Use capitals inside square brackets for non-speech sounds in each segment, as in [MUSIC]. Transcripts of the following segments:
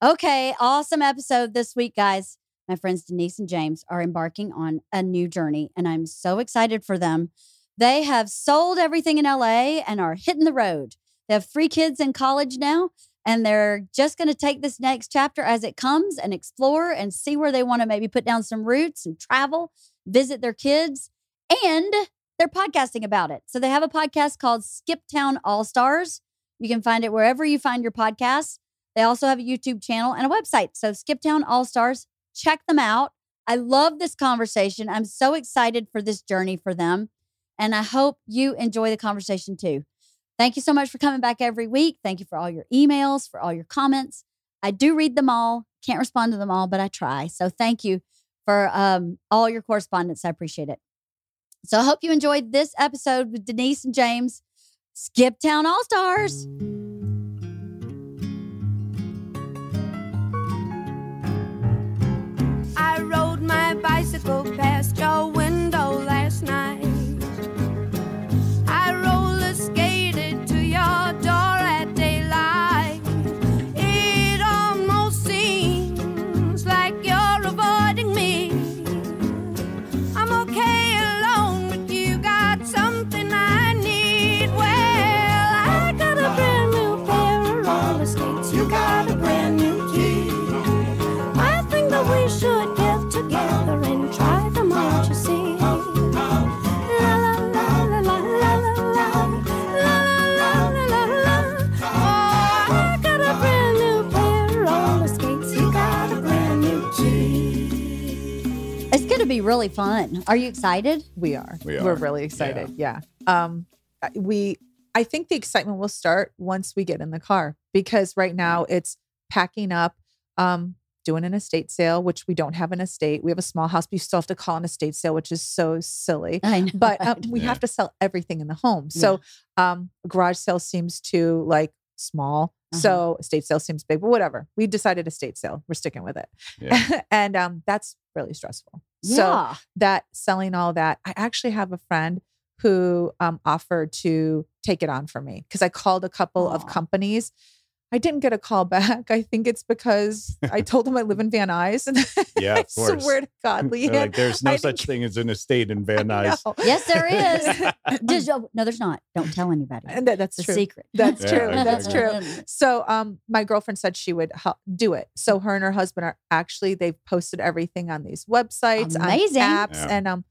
Okay, awesome episode this week, guys. My friends Denise and James are embarking on a new journey, and I'm so excited for them. They have sold everything in LA and are hitting the road. They have three kids in college now, and they're just going to take this next chapter as it comes and explore and see where they want to maybe put down some roots and travel, visit their kids, and they're podcasting about it. So they have a podcast called Skip Town All Stars. You can find it wherever you find your podcasts. They also have a YouTube channel and a website. So Skiptown All Stars, check them out. I love this conversation. I'm so excited for this journey for them. And I hope you enjoy the conversation too. Thank you so much for coming back every week. Thank you for all your emails, for all your comments. I do read them all. Can't respond to them all, but I try. So thank you for um, all your correspondence. I appreciate it. So I hope you enjoyed this episode with Denise and James, Skiptown All Stars. Bicycle past your key. It's going to be really fun. Are you excited? We are. We We're really excited. Yeah. Um, we. I think the excitement will start once we get in the car because right now it's packing up, um, doing an estate sale, which we don't have an estate. We have a small house, but you still have to call an estate sale, which is so silly. I know. But um, right? [LAUGHS] we Yeah. have to sell everything in the home. So um, garage sale seems to like small. Uh-huh. So estate sale seems big, but whatever. We decided estate sale. We're sticking with it. Yeah. [LAUGHS] and um, that's really stressful. So that selling all that, I actually have a friend who um, offered to take it on for me because I called a couple of companies. I didn't get a call back. I think it's because I told them I live in [LAUGHS] Van Nuys, and Yeah, [LAUGHS] I of course. swear to God, [LAUGHS] They're LeeAnn, like, there's no I such thing as an estate in Van Nuys. Yes, there is. Does- oh, no, there's not. Don't tell anybody. and that, that's it's a true. secret. That's Yeah, true. That's true. So um my girlfriend said she would help do it. So her and her husband are actually they've posted everything on these websites, on Amazing. apps, Yeah. and um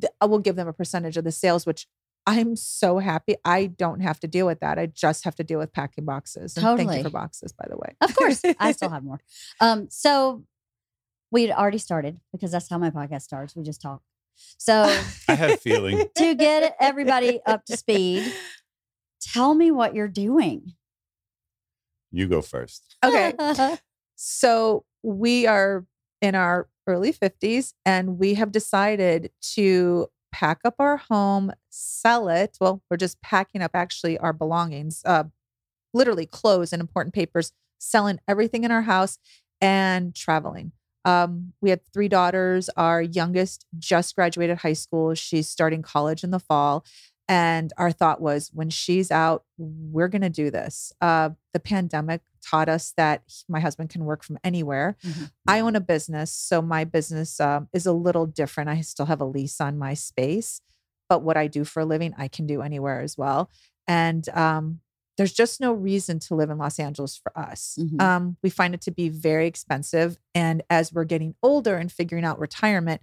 th- I will give them a percentage of the sales, which I'm so happy. I don't have to deal with that. I just have to deal with packing boxes. And thank Totally. you for boxes, by the way. Of course, I still [LAUGHS] have more. Um, so we had already started because that's how my podcast starts. We just talk. So [LAUGHS] I have a feeling. [LAUGHS] to get everybody up to speed, tell me what you're doing. You go first. Okay. So we are in our early 50s and we have decided to pack up our home, sell it. Well, we're just packing up actually our belongings, uh, literally clothes and important papers, selling everything in our house and traveling. Um, we had three daughters. Our youngest just graduated high school. She's starting college in the fall. And our thought was when she's out, we're going to do this. Uh, the pandemic taught us that my husband can work from anywhere. Mhm. I own a business, so my business um, is a little different. I still have a lease on my space, but what I do for a living, I can do anywhere as well. And um, there's just no reason to live in Los Angeles for us. Mhm. Um, we find it to be very expensive. And as we're getting older and figuring out retirement,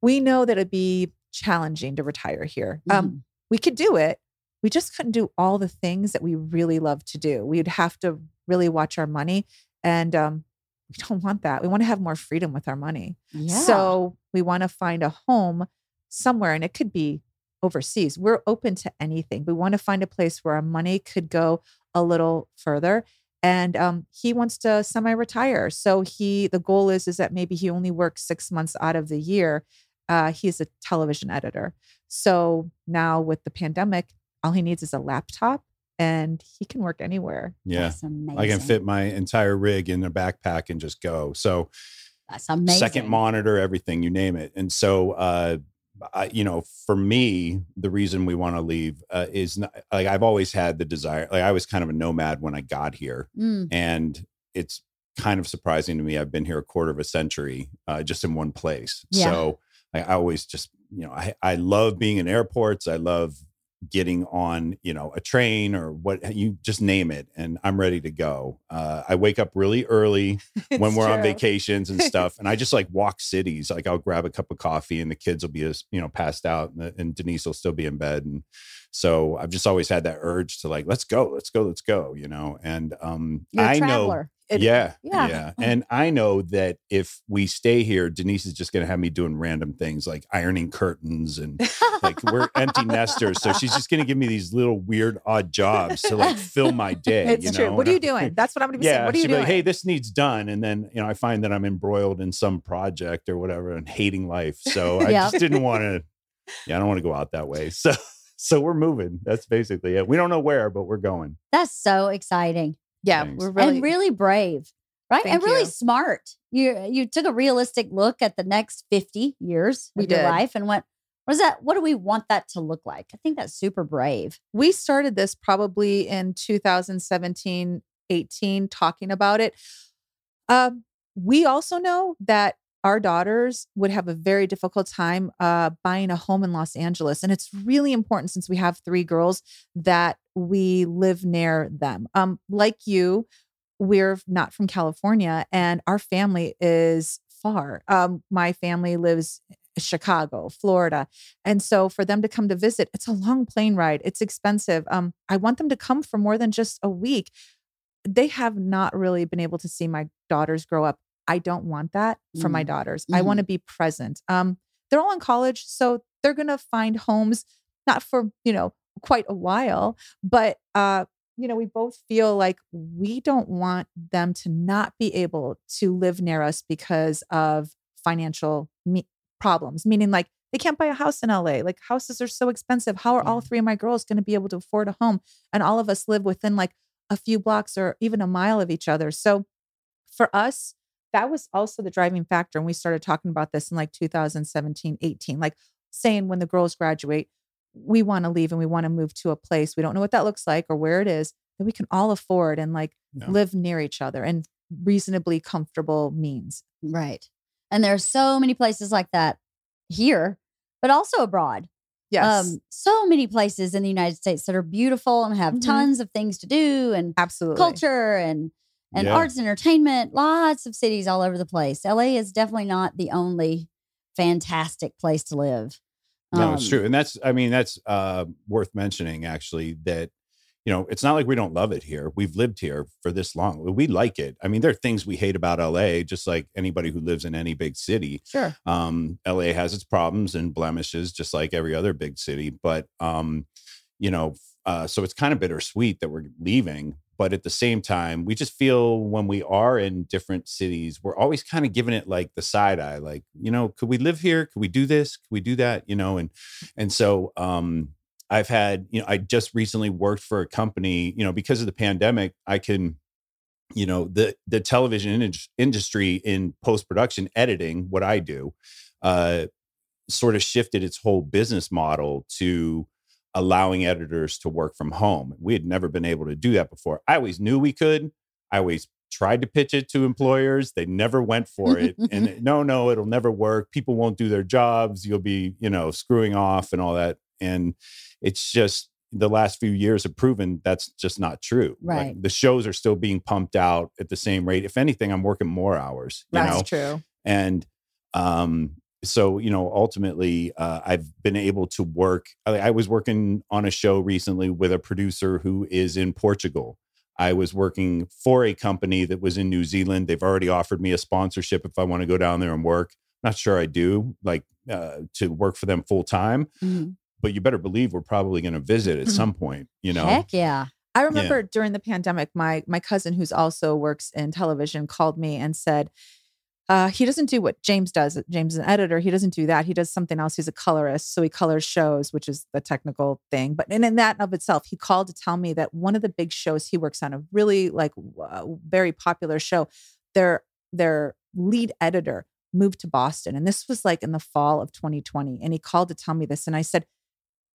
we know that it'd be challenging to retire here. Um, we could do it. We just couldn't do all the things that we really love to do. We'd have to really watch our money. And um, we don't want that. We want to have more freedom with our money. Yeah. So we want to find a home somewhere, and it could be overseas. We're open to anything. We want to find a place where our money could go a little further. and um, he wants to semi-retire. So he the goal is is that maybe he only works six months out of the year. Uh, he's a television editor. So now with the pandemic, all he needs is a laptop, and he can work anywhere. Yeah. I can fit my entire rig in a backpack and just go. So That's amazing. second monitor, everything, you name it. And so, uh, I, you know, for me, the reason we want to leave uh, is not, like I've always had the desire. Like I was kind of a nomad when I got here, Mm, and it's kind of surprising to me. I've been here a quarter of a century uh, just in one place. Yeah. So I, I always just, you know, I, I love being in airports. I love getting on, you know, a train or what you just name it, and I'm ready to go. Uh, I wake up really early [LAUGHS] when we're on vacations and [LAUGHS] stuff, and I just like walk cities. Like I'll grab a cup of coffee, and the kids will be, as you know, passed out, and, the- and Denise will still be in bed, and so I've just always had that urge to like, let's go, let's go, let's go, you know. And um, You're I know. It- yeah, Yeah. yeah, And I know that if we stay here, Denise is just going to have me doing random things like ironing curtains and like we're empty nesters. So she's just going to give me these little weird, odd jobs to like fill my [LAUGHS] day. It's you true. know? What are you I- doing? That's what I'm going to be saying. What are you doing? like, hey, this needs done, and then you know I find that I'm embroiled in some project or whatever and hating life. So [LAUGHS] I Yeah. just didn't want to. Yeah, I don't want to go out that way. So [LAUGHS] so we're moving. That's basically it. We don't know where, but we're going. That's so exciting yeah, Thanks. we're really, and really brave, right? Thank and really you. smart. You you took a realistic look at the next fifty years We of your did. life and went, what is that? What do we want that to look like? I think that's super brave. we started this probably in 2017 18 talking about it um, we also know that our daughters would have a very difficult time uh, buying a home in los angeles and it's really important since we have three girls that we live near them um, like you we're not from california and our family is far um, my family lives Chicago, Florida. And so for them to come to visit, it's a long plane ride. It's expensive. Um, I want them to come for more than just a week. They have not really been able to see my daughters grow up. I don't want that for my Mm. daughters. I want to be present. Um, they're all in college, so they're gonna find homes, not for, you know, quite a while, but uh, you know, we both feel like we don't want them to not be able to live near us because of financial me- problems, meaning like they can't buy a house in LA. Like houses are so expensive. How are all three of my girls going to be able to afford a home? And all of us live within like a few blocks or even a mile of each other. So for us, that was also the driving factor. And we started talking about this in like 2017, 18, like saying when the girls graduate, we want to leave and we want to move to a place. We don't know what that looks like or where it is that we can all afford and like Yeah. live near each other and reasonably comfortable means. Right. And there are so many places like that here, but also abroad. Yes. Um, so many places in the United States that are beautiful and have Mhm. tons of things to do and absolutely. culture and and Yeah. arts and entertainment. Lots of cities all over the place. LA is definitely not the only fantastic place to live. No, it's Um, true, and that's I mean that's uh, worth mentioning actually that you know it's not like we don't love it here. We've lived here for this long. We like it. I mean, there are things we hate about LA, just like anybody who lives in any big city. Sure. Um, LA has its problems and blemishes, just like every other big city. But um, you know, uh, so it's kind of bittersweet that we're leaving. But at the same time, we just feel when we are in different cities, we're always kind of giving it like the side eye, like you know, could we live here? Could we do this? Could we do that? You know, and and so um, I've had, you know, I just recently worked for a company, you know, because of the pandemic, I can you know the the television in- industry in post production editing what i do uh sort of shifted its whole business model to allowing editors to work from home we had never been able to do that before i always knew we could i always tried to pitch it to employers they never went for it and no no it'll never work people won't do their jobs you'll be you know screwing off and all that and it's just the last few years have proven that's just not true. Like, Right. the shows are still being pumped out at the same rate. If anything, I'm working more hours. You That's know, true. and um so you know ultimately uh, i've been able to work I, I was working on a show recently with a producer who is in portugal i was working for a company that was in new zealand they've already offered me a sponsorship if i want to go down there and work not sure i do like uh, to work for them full time Mhm. but you better believe we're probably going to visit at Mhm. some point you know Heck yeah. I remember during the pandemic, my my cousin, who's also works in television, called me and said, uh, he doesn't do what James does. James is an editor. He doesn't do that. He does something else. He's a colorist. So he colors shows, which is the technical thing. But and in that of itself, he called to tell me that one of the big shows he works on, a really like uh, very popular show, their their lead editor moved to Boston. And this was like in the fall of 2020. And he called to tell me this. And I said,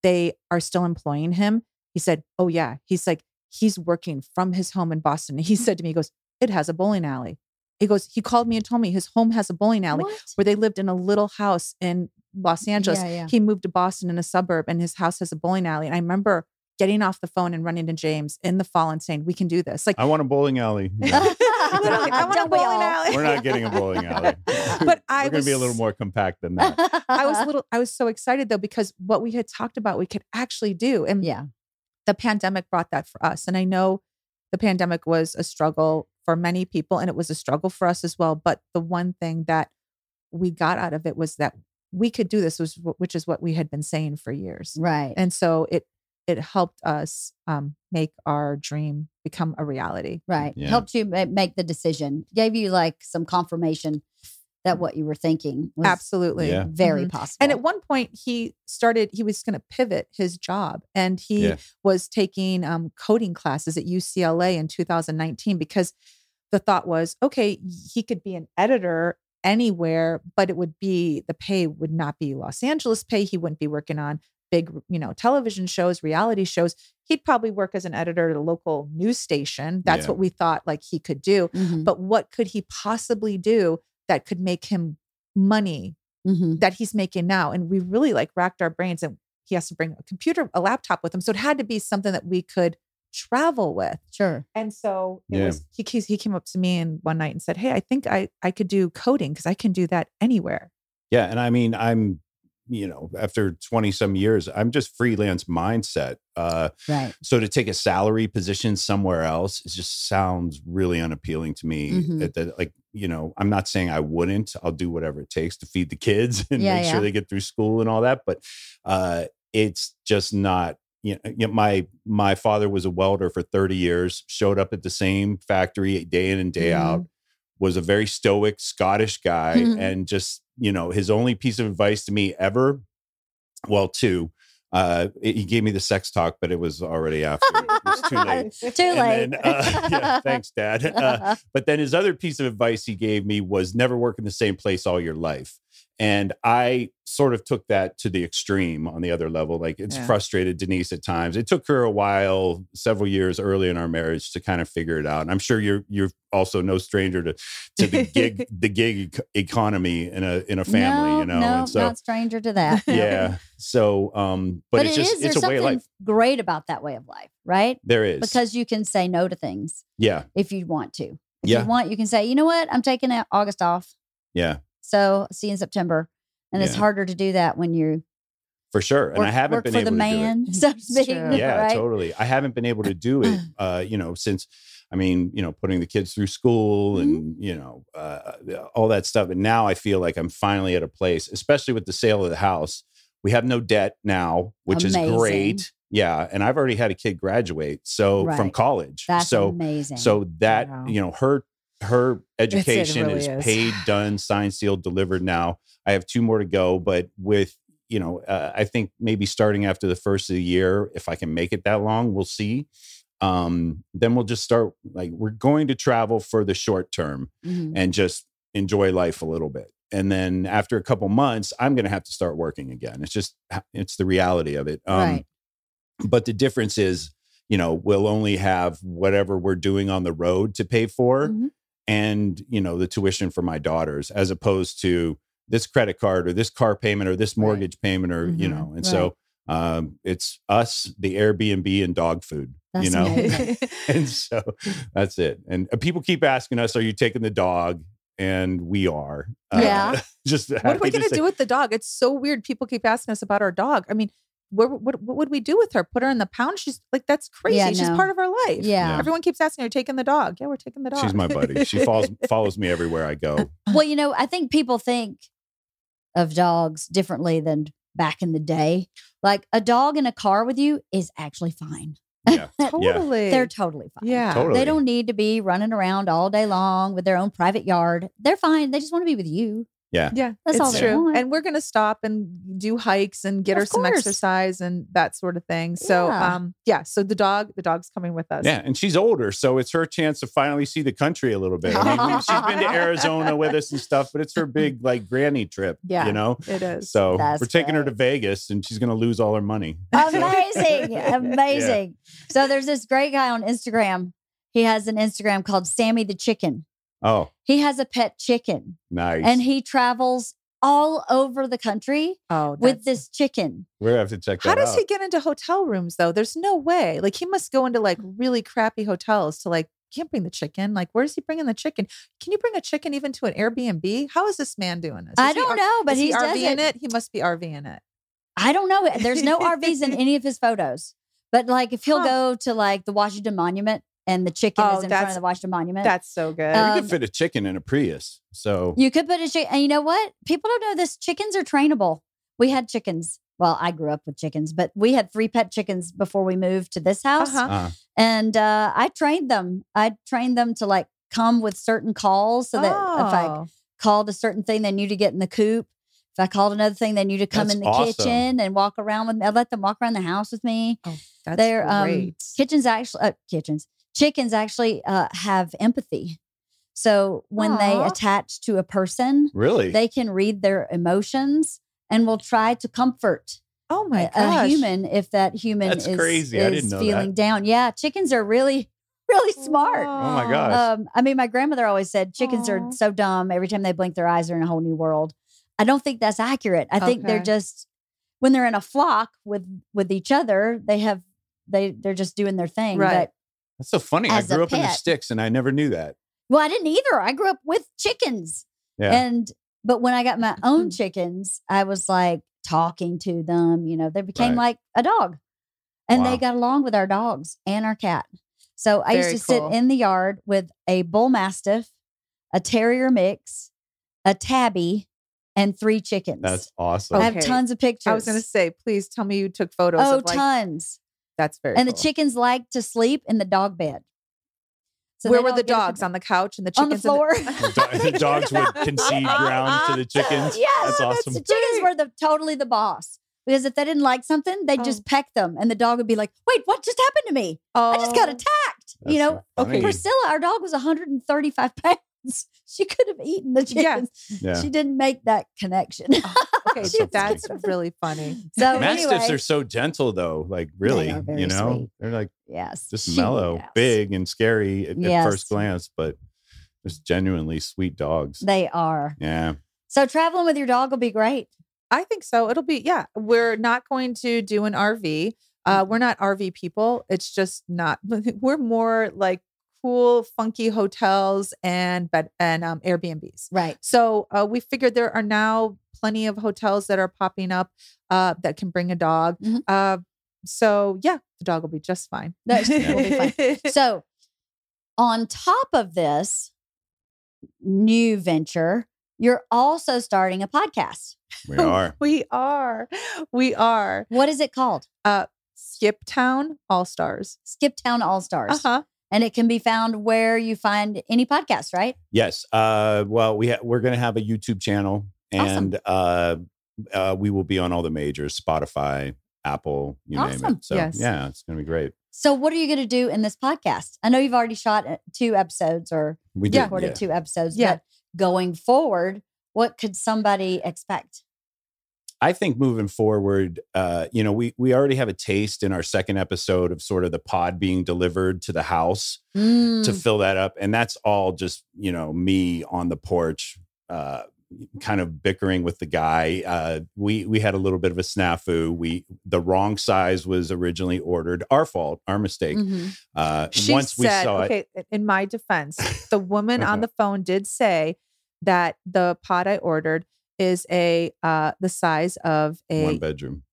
they are still employing him. He said, Oh, yeah. He's like, he's working from his home in Boston. And he said to me, he goes, It has a bowling alley. He goes, he called me and told me his home has a bowling alley What? where they lived in a little house in Los Angeles. Yeah, yeah. He moved to Boston in a suburb and his house has a bowling alley. And I remember getting off the phone and running to James in the fall and saying, We can do this. Like, I want a bowling alley. [LAUGHS] No, literally, I want a Don't we bowling all? alley. we're not getting a bowling alley. [LAUGHS] But I we're going to be a little more compact than that. I was a little, I was so excited though, because what we had talked about, we could actually do. And yeah. the pandemic brought that for us. And I know the pandemic was a struggle for many people and it was a struggle for us as well. But the one thing that we got out of it was that we could do this, was which is what we had been saying for years. Right. And so it it helped us um, make our dream become a reality. Right. Yeah. Helped you make the decision. Gave you like some confirmation that what you were thinking was Absolutely. Yeah. very Mhm. possible. And at one point, he started, he was going to pivot his job and he Yeah. was taking um, coding classes at UCLA in 2019 because the thought was, okay, he could be an editor anywhere, but it would be the pay would not be Los Angeles pay. He wouldn't be working on big, you know, television shows, reality shows. He'd probably work as an editor at a local news station. That's Yeah. what we thought like he could do. Mhm. But what could he possibly do that could make him money Mhm. that he's making now. And we really like racked our brains and he has to bring a computer, a laptop with him. So it had to be something that we could travel with. Sure. And so it Yeah. was he he he came up to me and one night and said, Hey, I think I I could do coding because I can do that anywhere. Yeah. And I mean, I'm, you know, after 20 some years, I'm just freelance mindset. Uh, Right. so to take a salary position somewhere else, it just sounds really unappealing to me. Mhm. At the, like, you know, I'm not saying I wouldn't. I'll do whatever it takes to feed the kids [LAUGHS] and Yeah, make yeah. sure they get through school and all that. But uh, it's just not. You know, my my father was a welder for 30 years. Showed up at the same factory day in and day out. Was a very stoic Scottish guy, Mhm. and just you know, his only piece of advice to me ever, well, two. Uh, he gave me the sex talk, but it was already after. It was too [LAUGHS] late. Too And late. then, uh, [LAUGHS] yeah, thanks, Dad. [LAUGHS] Uh, but then his other piece of advice he gave me was never work in the same place all your life. And I sort of took that to the extreme on the other level. Like it's Yeah. frustrated Denise at times. It took her a while, several years early in our marriage to kind of figure it out. And I'm sure you're you're also no stranger to to the gig [LAUGHS] the gig economy in a in a family, no, you know. No, and so not stranger to that. [LAUGHS] yeah. So um, but, But, it's it just is, there's it's a way something of life. great about that way of life, right? There is. Because you can say no to things yeah, if you want to. If Yeah. you want, you can say, you know what, I'm taking August off. yeah, So see you in September. And it's harder to do that when you for sure. And work, I haven't been for able the to do it. man, [LAUGHS] so speak. true. yeah right? totally i haven't been able to do it [CLEARS THROAT] uh you know since i mean you know putting the kids through school Mm-hmm. and you know uh all that stuff and now i feel like i'm finally at a place especially with the sale of the house we have no debt now which is great yeah and i've already had a kid graduate so from college That's so amazing. so that Wow. you know her her education really is is. paid done signed sealed delivered now i have two more to go but with you know uh, i think maybe starting after the first of the year if i can make it that long we'll see um then we'll just start like we're going to travel for the short term Mhm. and just enjoy life a little bit and then after a couple months i'm going to have to start working again it's just it's the reality of it um Right. but the difference is you know we'll only have whatever we're doing on the road to pay for Mhm. And you know the tuition for my daughters as opposed to this credit card or this car payment or this Right. mortgage payment or you Mhm. know and so um it's us the airbnb and dog food That's you know [LAUGHS] and so that's it and uh, people keep asking us are you taking the dog and we are Uh, Yeah. [LAUGHS] just What are we going to do with the dog? It's so weird. People keep asking us about our dog. I mean, what, what, what would we do with her? Put her in the pound? She's like, that's crazy. Yeah, She's no. part of our life. Yeah. Everyone keeps asking, Are you taking the dog? Yeah, we're taking the dog. she's my buddy she follows follows me everywhere i go [LAUGHS] well, you know, I think people think of dogs differently than back in the day. Like a dog in a car with you is actually fine. Yeah. [LAUGHS] Yeah. Totally. They're totally fine. yeah. Totally. They don't need to be running around all day long with their own private yard. They're fine. They just want to be with you. Yeah. Yeah, That's it's all true. want. And we're gonna stop and do hikes and get Of her some course. exercise and that sort of thing. So, Yeah. um, yeah. So the dog, the dog's coming with us. Yeah, and she's older, so it's her chance to finally see the country a little bit. I mean, she's been to Arizona with us and stuff, but it's her big like granny trip. Yeah. you know. it is. So That's we're taking her to. Vegas, and she's going to lose all her money. Amazing. [LAUGHS] Amazing. So there's this great guy on Instagram. He has an Instagram called Sammy the Chicken. Oh, He has a pet chicken nice. and he travels all over the country oh, with this chicken. we have to check that How does out. he get into hotel rooms though? There's no way. Like he must go into like really crappy hotels to like can't bring the chicken. Like where's he bringing the chicken? Can you bring a chicken even to an Airbnb? How is this man doing this? I Is he don't R- know, but is he he's does RVing it. it. He must be RVing it. I don't know. There's no [LAUGHS] RVs in [LAUGHS] any of his photos. But like if he'll Huh. go to like the Washington Monument and the chicken Oh, is in front of the Washington Monument. That's so good. you Um, could fit a chicken in a Prius. So You could put a chicken, and you know what? People don't know this. Chickens are trainable. We had chickens. Well, I grew up with chickens, but we had three pet chickens before we moved to this house, Uh-huh. uh, and uh, I trained them. I trained them to like come with certain calls, so that if I Oh. called a certain thing, they knew to get in the coop. If I called another thing, they knew to come That's in the awesome. kitchen and walk around with me. I let them walk around the house with me. Oh, that's They're um, great. kitchens actually uh, kitchens chickens actually uh, have empathy. So when they attach to a person, really? they can read their emotions and will try to comfort oh my gosh. a human if that human That's is, crazy. I is didn't know feeling that. down. Yeah, chickens are really, really smart. Oh my gosh. Um, I mean, my grandmother always said chickens Aw. are so dumb. Every time they blink their eyes, they're in a whole new world. I don't think that's accurate. I think they're just when they're in a flock with with each other, they have they they're just doing their thing. Right. But That's so funny. I grew up in the sticks, and I never knew that. well, I didn't either. I grew up with chickens. Yeah. And but when I got my Mm-hmm. own chickens, I was like talking to them. You know, they became Right. like a dog, and Wow. they got along with our dogs and our cat. So I Very used to cool. sit in the yard with a bull mastiff, a terrier mix, a tabby, and three chickens. That's awesome. I have tons of pictures. I was going to say, please tell me you took photos oh, of like tons. That's very And cool. the chickens like to sleep in the dog bed. So Where were the dogs on the couch and the chickens on the floor? [LAUGHS] The, the dogs would [LAUGHS] concede ground to the chickens. [LAUGHS] Yes, that's awesome. The chickens were the totally the boss because if they didn't like something, they'd Oh. just peck them, and the dog would be like, "Wait, what just happened to me? oh, I just got oh. attacked." you know, so okay. Priscilla, our dog was 135 pounds. She could have eaten the Yeah. chickens. Yeah. She didn't make that connection. Oh. [LAUGHS] Okay, That's so so that's really funny. [LAUGHS] so Mastiffs anyway, are so gentle, though. Like really, you know, sweet. they're like yes, just she- mellow, yes. big, and scary at, at first glance, but just genuinely sweet dogs. They are. yeah. So traveling with your dog will be great. I think so. It'll be yeah. We're not going to do an RV. Uh, we're not RV people. It's just not. [LAUGHS] We're more like cool, funky hotels and bed and um, Airbnbs. Right. So uh, we figured there are now plenty of hotels that are popping up uh, that can bring a dog. Mhm. Uh, so yeah, the dog will be just fine. [LAUGHS] That will be fine. So, on top of this new venture, you're also starting a podcast. We are. [LAUGHS] we are, we are. What is it called? Skip Town All Stars. Skip Town All Stars. Uh huh. And it can be found where you find any podcast, right? Yes. Uh, well, we ha- we're going to have a YouTube channel, Awesome. and uh, uh, we will be on all the majors: Spotify, Apple, you name Awesome. it. So Yes. yeah, it's going to be great. So, what are you going to do in this podcast? I know you've already shot uh, two episodes or We did. recorded yeah. two episodes, Yeah. but going forward, what could somebody expect? I think moving forward, uh, you know, we we already have a taste in our second episode of sort of the pod being delivered to the house to Mm, fill that up, and that's all just you know me on the porch, uh, kind of bickering with the guy. Uh, we we had a little bit of a snafu. We the wrong size was originally ordered. Our fault, our mistake. mhm. Uh, She once we said, saw it, okay, in my defense, the woman on the phone did say that the pot I ordered is a uh the size of a one bedroom.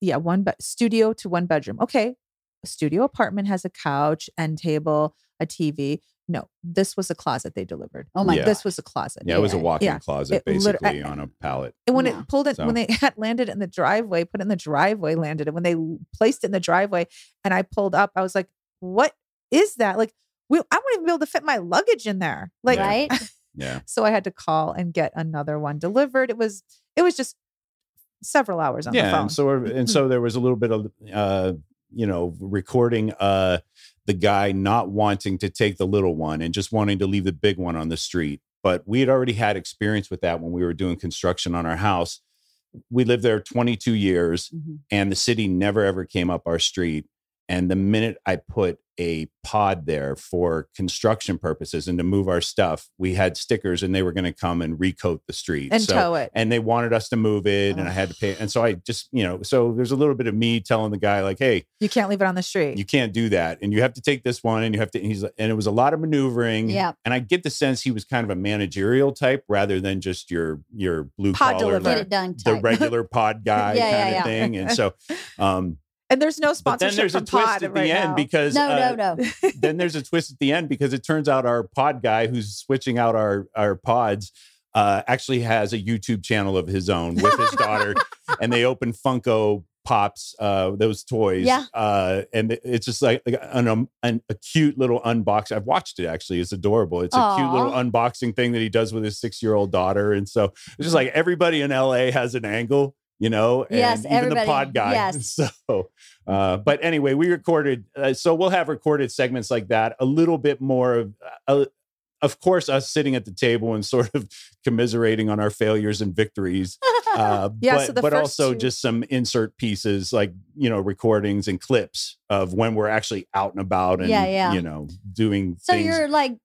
yeah, one be- studio to one bedroom. Okay. A studio apartment has a couch, and table, a TV. No, this was a closet they delivered. Oh my Yeah. This was a closet. Yeah, it was a walk-in Yeah. closet It basically I- on a pallet. And when Yeah. it pulled it, So- when they [LAUGHS] had landed in the driveway, put it in the driveway, landed it. When they placed it in the driveway, and I pulled up, I was like, "What is that? Like, we, I wouldn't even be able to fit my luggage in there." Like, Yeah. right? [LAUGHS] Yeah. so I had to call and get another one delivered. It was, it was just several hours on the yeah phone. and so and so there was a little bit of uh you know recording uh the guy not wanting to take the little one and just wanting to leave the big one on the street. But we had already had experience with that when we were doing construction on our house. We lived there 22 years Mhm. and the city never ever came up our street and the minute i put a pod there for construction purposes and to move our stuff we had stickers and they were going to come and recoat the street and So- tow it. and they wanted us to move it and i had to pay and so i just you know so there's a little bit of me telling the guy like hey You can't leave it on the street. you can't do that and you have to take this one and you have to and he's and it was a lot of maneuvering Yeah. and i get the sense he was kind of a managerial type rather than just your your blue Pod collar like, it done. the regular pod [LAUGHS] guy Yeah, yeah, kind yeah. of thing and so [LAUGHS] um and there's no but sponsorship then there's a twist Pod at the right end now. because No, uh, no, no. [LAUGHS] then there's a twist at the end because it turns out our pod guy who's switching out our our pods uh, actually has a YouTube channel of his own with his [LAUGHS] daughter, and they open Funko Pops, uh, those toys, Yeah. uh, and it's just like, like an, um, an a cute little unboxing. I've watched it actually; it's adorable. It's a cute little unboxing thing that he does with his six year old daughter, and so it's just like everybody in LA has an angle. You know, and Yes, even the pod guy. [LAUGHS] yes. So, uh, but anyway, we recorded. Uh, so we'll have recorded segments like that. A little bit more of, uh, of course, us sitting at the table and sort of [LAUGHS] commiserating on our failures and victories. Uh, [LAUGHS] Yeah, but, so but also two- just some insert pieces like you know recordings and clips of when we're actually out and about and Yeah, yeah. you know doing So things. you're like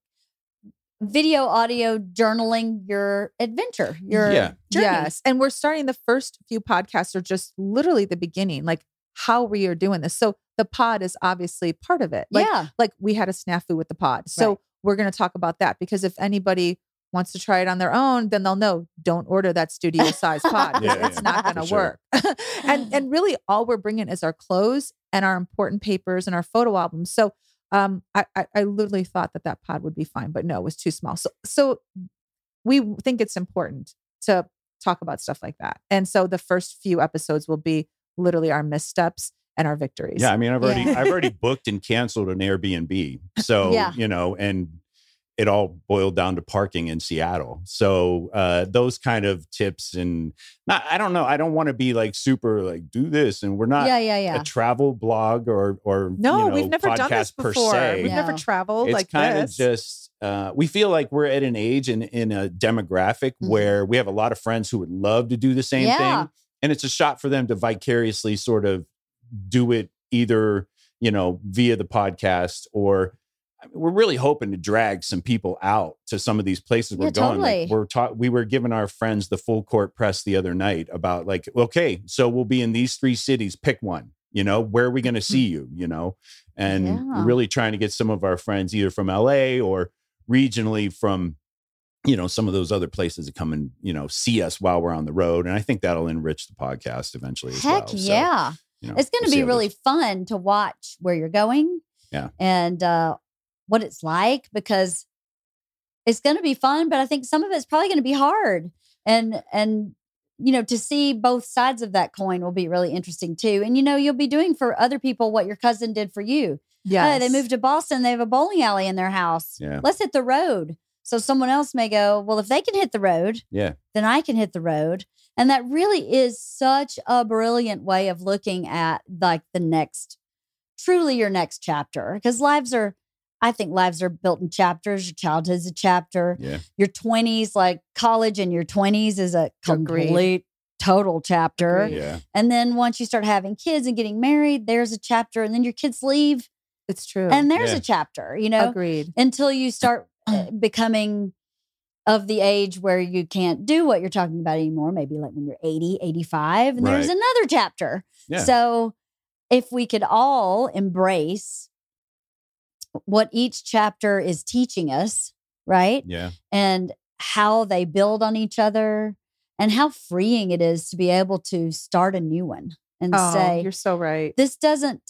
video, audio, journaling your adventure, your Yeah. journey. Yes. And we're starting the first few podcasts are just literally the beginning, like how we are doing this. So the pod is obviously part of it. Like, yeah. like we had a snafu with the pod. So Right. we're going to talk about that because if anybody wants to try it on their own, then they'll know don't order that studio size [LAUGHS] pod Yeah, it's yeah, not going to sure. work. [LAUGHS] and and really all we're bringing is our clothes and our important papers and our photo albums. So um I, I I literally thought that that pod would be fine, but no, it was too small. So so we think it's important to talk about stuff like that. And so the first few episodes will be literally our missteps and our victories. Yeah, I mean, I've already Yeah. I've already [LAUGHS] booked and canceled an Airbnb. So Yeah. you know, and it all boiled down to parking in Seattle. So uh, those kind of tips and not I don't know. I don't want to be like super like do this and we're not yeah, yeah, yeah. a travel blog or or No, you know, we've never done this podcast per before. se. We've never No. traveled it's like kind of just uh, we feel like we're at an age and in a demographic Mhm. where we have a lot of friends who would love to do the same Yeah. thing and it's a shot for them to vicariously sort of do it either you know via the podcast or I mean, we're really hoping to drag some people out to some of these places we're Yeah, going. Like we're taught we were giving our friends the full court press the other night about like, okay, so we'll be in these three cities, pick one. You know, where are we going to see you? You know, and Yeah. really trying to get some of our friends either from LA or regionally from you know some of those other places to come and you know see us while we're on the road and i think that'll enrich the podcast eventually as Heck well So, yeah. you know, it's going to we'll be really fun to watch where you're going. Yeah. And uh, what it's like because it's going to be fun, but I think some of it's probably going to be hard. And, and, you know, to see both sides of that coin will be really interesting too. And, you know, you'll be doing for other people what your cousin did for you. yeah. Oh, they moved to Boston. They have a bowling alley in their house. Yeah. Let's hit the road. So someone else may go, well, if they can hit the road, yeah then I can hit the road. And that really is such a brilliant way of looking at like the next, truly your next chapter. Because lives are, I think lives are built in chapters. Your childhood's a chapter. yeah Your 20s, like college in your 20s, is a Agreed. complete, total chapter. Yeah And then once you start having kids and getting married, there's a chapter. And then your kids leave it's true. and there's Yeah. a chapter, you know? Agreed. until you start uh, [CLEARS THROAT] becoming of the age where you can't do what you're talking about anymore maybe like when you're 80 85 and there's another chapter Yeah. so if we could all embrace what each chapter is teaching us right yeah and how they build on each other and how freeing it is to be able to start a new one and Oh, say you're so right. this doesn't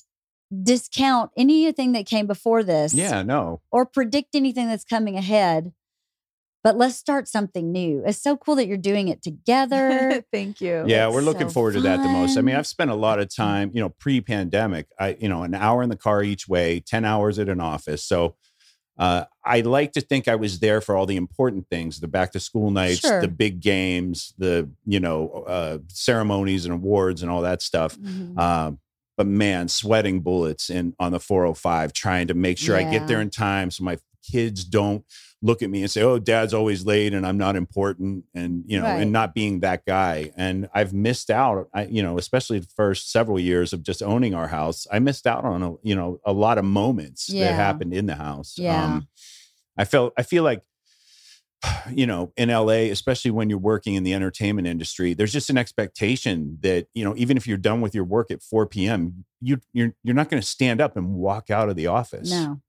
discount anything that came before this Yeah, no. or predict anything that's coming ahead. But let's start something new. It's so cool that you're doing it together. [LAUGHS] Thank you. Yeah, It's we're looking so forward to that the most. I mean. I've spent a lot of time, you know, pre-pandemic. I, you know, an hour in the car each way, ten hours at an office. So, uh, I like to think I was there for all the important things: the back to school nights, Sure. the big games, the you know uh, ceremonies and awards and all that stuff. Mhm. Um, but man, sweating bullets in on the 405, trying to make sure I get there in time so my kids don't look at me and say, "Oh, Dad's always late and I'm not important," and you know, Right. and not being that guy. And I've missed out. I, you know, especially the first several years of just owning our house, I missed out on a, you know a lot of moments Yeah. that happened in the house. Um, Yeah. I felt. I feel like you know in LA especially when you're working in the entertainment industry there's just an expectation that you know even if you're done with your work at 4 p.m. you you're you're not going to stand up and walk out of the office no.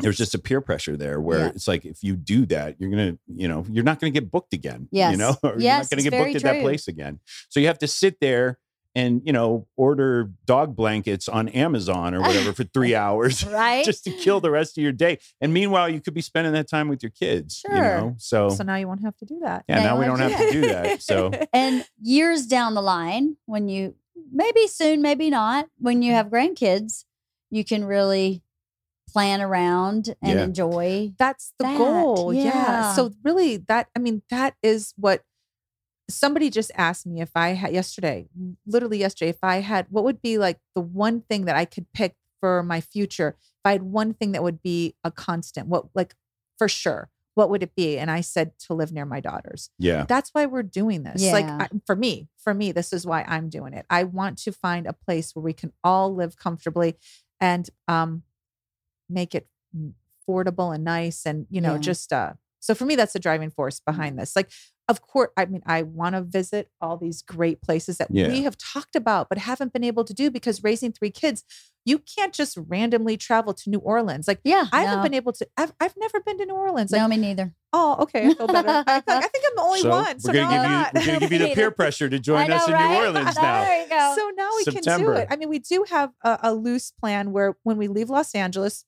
There's just a peer pressure there where Yeah. it's like if you do that you're going to you know you're not going to get booked again Yes. you know [LAUGHS] or you're not gonna get very booked at that place again so you have to sit there and you know order dog blankets on Amazon or whatever for 3 [LAUGHS] hours [LAUGHS] Right? just to kill the rest of your day and meanwhile you could be spending that time with your kids you Sure. know so So now you won't have to do that. yeah, now Now we don't have to do that. So and years down the line, when you maybe soon, maybe not, when you mm-hmm. have grandkids, you can really plan around and Yeah. enjoy. That's the That, goal. yeah. Yeah. So really that I mean that is what somebody just asked me if I had yesterday, literally yesterday, if I had what would be like the one thing that I could pick for my future. If I had one thing that would be a constant, what like for sure, what would it be? And I said to live near my daughters. yeah, That's why we're doing this. Like I, for me, for me, this is why I'm doing it. I want to find a place where we can all live comfortably and um make it affordable and nice and you know Yeah. just uh so for me that's the driving force behind this. Like of course I mean I want to visit all these great places that Yeah. we have talked about but haven't been able to do because raising three kids you can't just randomly travel to New Orleans. Like Yeah. I haven't been able to I've, I've never been to New Orleans. Like no, me neither. oh okay, I feel better. I, I [LAUGHS] think I'm the only so one. So we're gonna now give you we're gonna give you the peer [LAUGHS] pressure to join us know, in New? [LAUGHS] Orleans now. There you go. So now we can do it. I mean, we do have a, a loose plan where when we leave Los Angeles,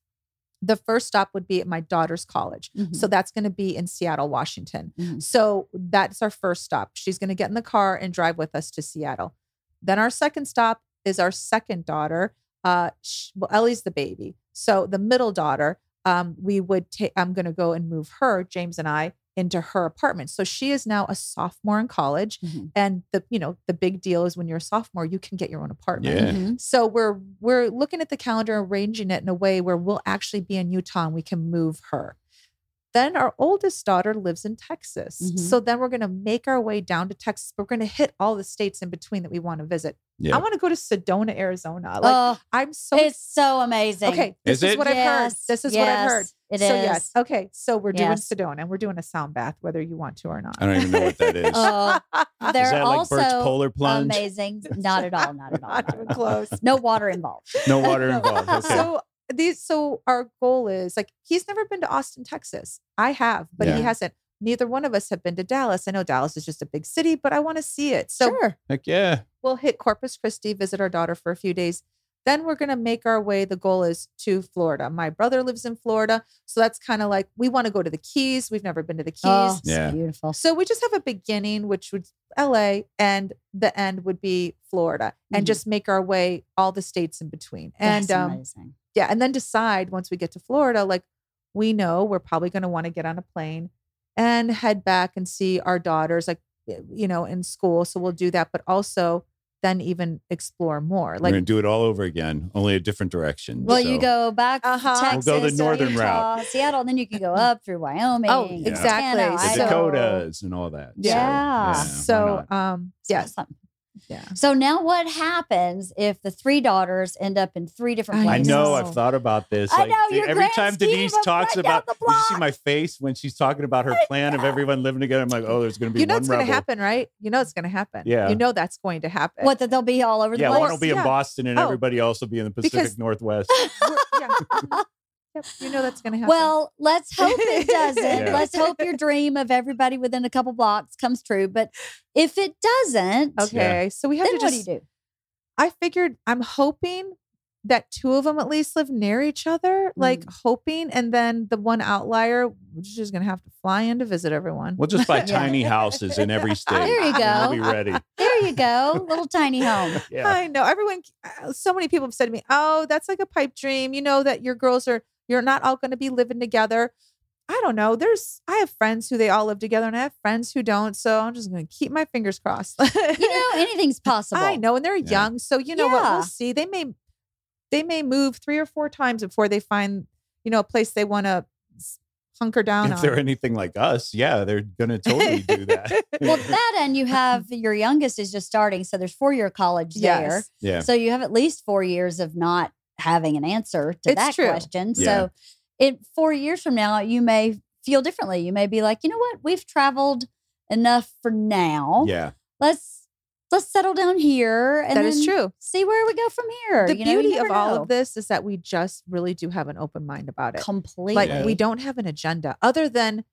the first stop would be at my daughter's college. Mhm. So that's going to be in Seattle, Washington. Mhm. So that's our first stop. She's going to get in the car and drive with us to Seattle. Then our second stop is our second daughter. Uh, sh- well, Ellie's the baby. So the middle daughter, um, we would take. I'm going to go and move her, James and I, into her apartment. So she is now a sophomore in college, Mhm. and the you know the big deal is when you're a sophomore, you can get your own apartment. Yeah. Mhm. So we're we're looking at the calendar, arranging it in a way where we'll actually be in Utah and we can move her. Then our oldest daughter lives in Texas. Mhm. So then we're going to make our way down to Texas. We're going to hit all the states in between that we want to visit. Yeah. I want to go to Sedona, Arizona. Like oh, I'm so it's so amazing. okay. This Is is, it? what I've heard. This is what I've heard. yes, It so is. yes, okay. So we're doing Sedona and we're doing a sound bath, whether you want to or not. I don't even know what that is. Oh, [LAUGHS] They're is that like also Bert's polar plunge? amazing. Not at all. Not at [LAUGHS] all. Not Not even at all. close. No water involved. No water involved. [LAUGHS] Okay. So these so our goal is like he's never been to Austin, Texas. I have, but Yeah. he hasn't. Neither one of us have been to Dallas. I know Dallas is just a big city, but I want to see it. So sure. Heck yeah. we'll hit Corpus Christi, visit our daughter for a few days. Then we're going to make our way. The goal is to Florida. My brother lives in Florida. So that's kind of like we want to go to the Keys. We've never been to the Keys. Oh, Yeah. so beautiful. So we just have a beginning, which would LA, and the end would be Florida, and Mhm. just make our way all the states in between. And That's um, amazing. Yeah, and then decide once we get to Florida, like we know we're probably going to want to get on a plane and head back and see our daughters, like you know, in school. So we'll do that, but also then even explore more. We're Like gonna do it all over again, only a different direction. Well, you go back Uh-huh. to We'll go the northern Utah, Seattle, and then you can go [LAUGHS] up through Wyoming. Oh, and exactly. Montana, the So- Dakotas and all that. So, Yeah. why so, not? um, So yes, awesome. Yeah. So now what happens if the three daughters end up in three different places? I know. know. I've oh. thought about this. I Like, know, your every time Denise talks about, the did you see my face when she's talking about her [LAUGHS] plan of everyone living together? I'm like, oh, there's going to be You know one it's going rebel. to happen, right? You know it's going to happen. Yeah. You know that's going to happen. What, that they'll be all over the Yeah, place? one will be in Boston and Oh. everybody else will be in the Pacific Because- Northwest. [LAUGHS] Yeah. [LAUGHS] Yep. You know that's going to happen. Well, let's hope it doesn't. [LAUGHS] Yeah. Let's hope your dream of everybody within a couple blocks comes true. But if it doesn't, okay. So we have then to what just do you do? I figured I'm hoping that two of them at least live near each other, like Mm. hoping, and then the one outlier, we're just gonna have to fly in to visit everyone. We'll just buy [LAUGHS] Yeah. tiny houses in every [LAUGHS] state. There you and go. We'll be ready. There you go. Little tiny home. Yeah. I know everyone. uh, So many people have said to me, "Oh, that's like a pipe dream." You know that your girls are. You're not all going to be living together. I don't know. There's. I have friends who they all live together, and I have friends who don't. So I'm just going to keep my fingers crossed. You know, anything's [LAUGHS] possible. I know, and they're Yeah. young, so you know what? Yeah. We'll see. They may, they may move three or four times before they find, you know, a place they want to hunker down If on. they're anything like us, yeah, they're gonna totally do that. [LAUGHS] Well, that and you have [LAUGHS] your youngest is just starting, so there's four year college there. yes, yeah. So you have at least four years of not having an answer to It's that true. question. Yeah. So in four years from now, you may feel differently. You may be like, you know what, we've traveled enough for now. Yeah. Let's let's settle down here and that is true. See where we go from here. The You know, you beauty of never all of this is that we just really do have an open mind about it. completely. Like Yeah. we don't have an agenda other than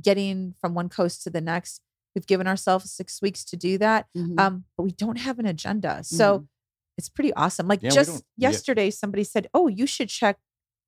getting from one coast to the next. We've given ourselves six weeks to do that, Mhm. um, but we don't have an agenda. So Mhm. It's pretty awesome. Like Yeah, just don't- yeah. yesterday, somebody said, "Oh, you should check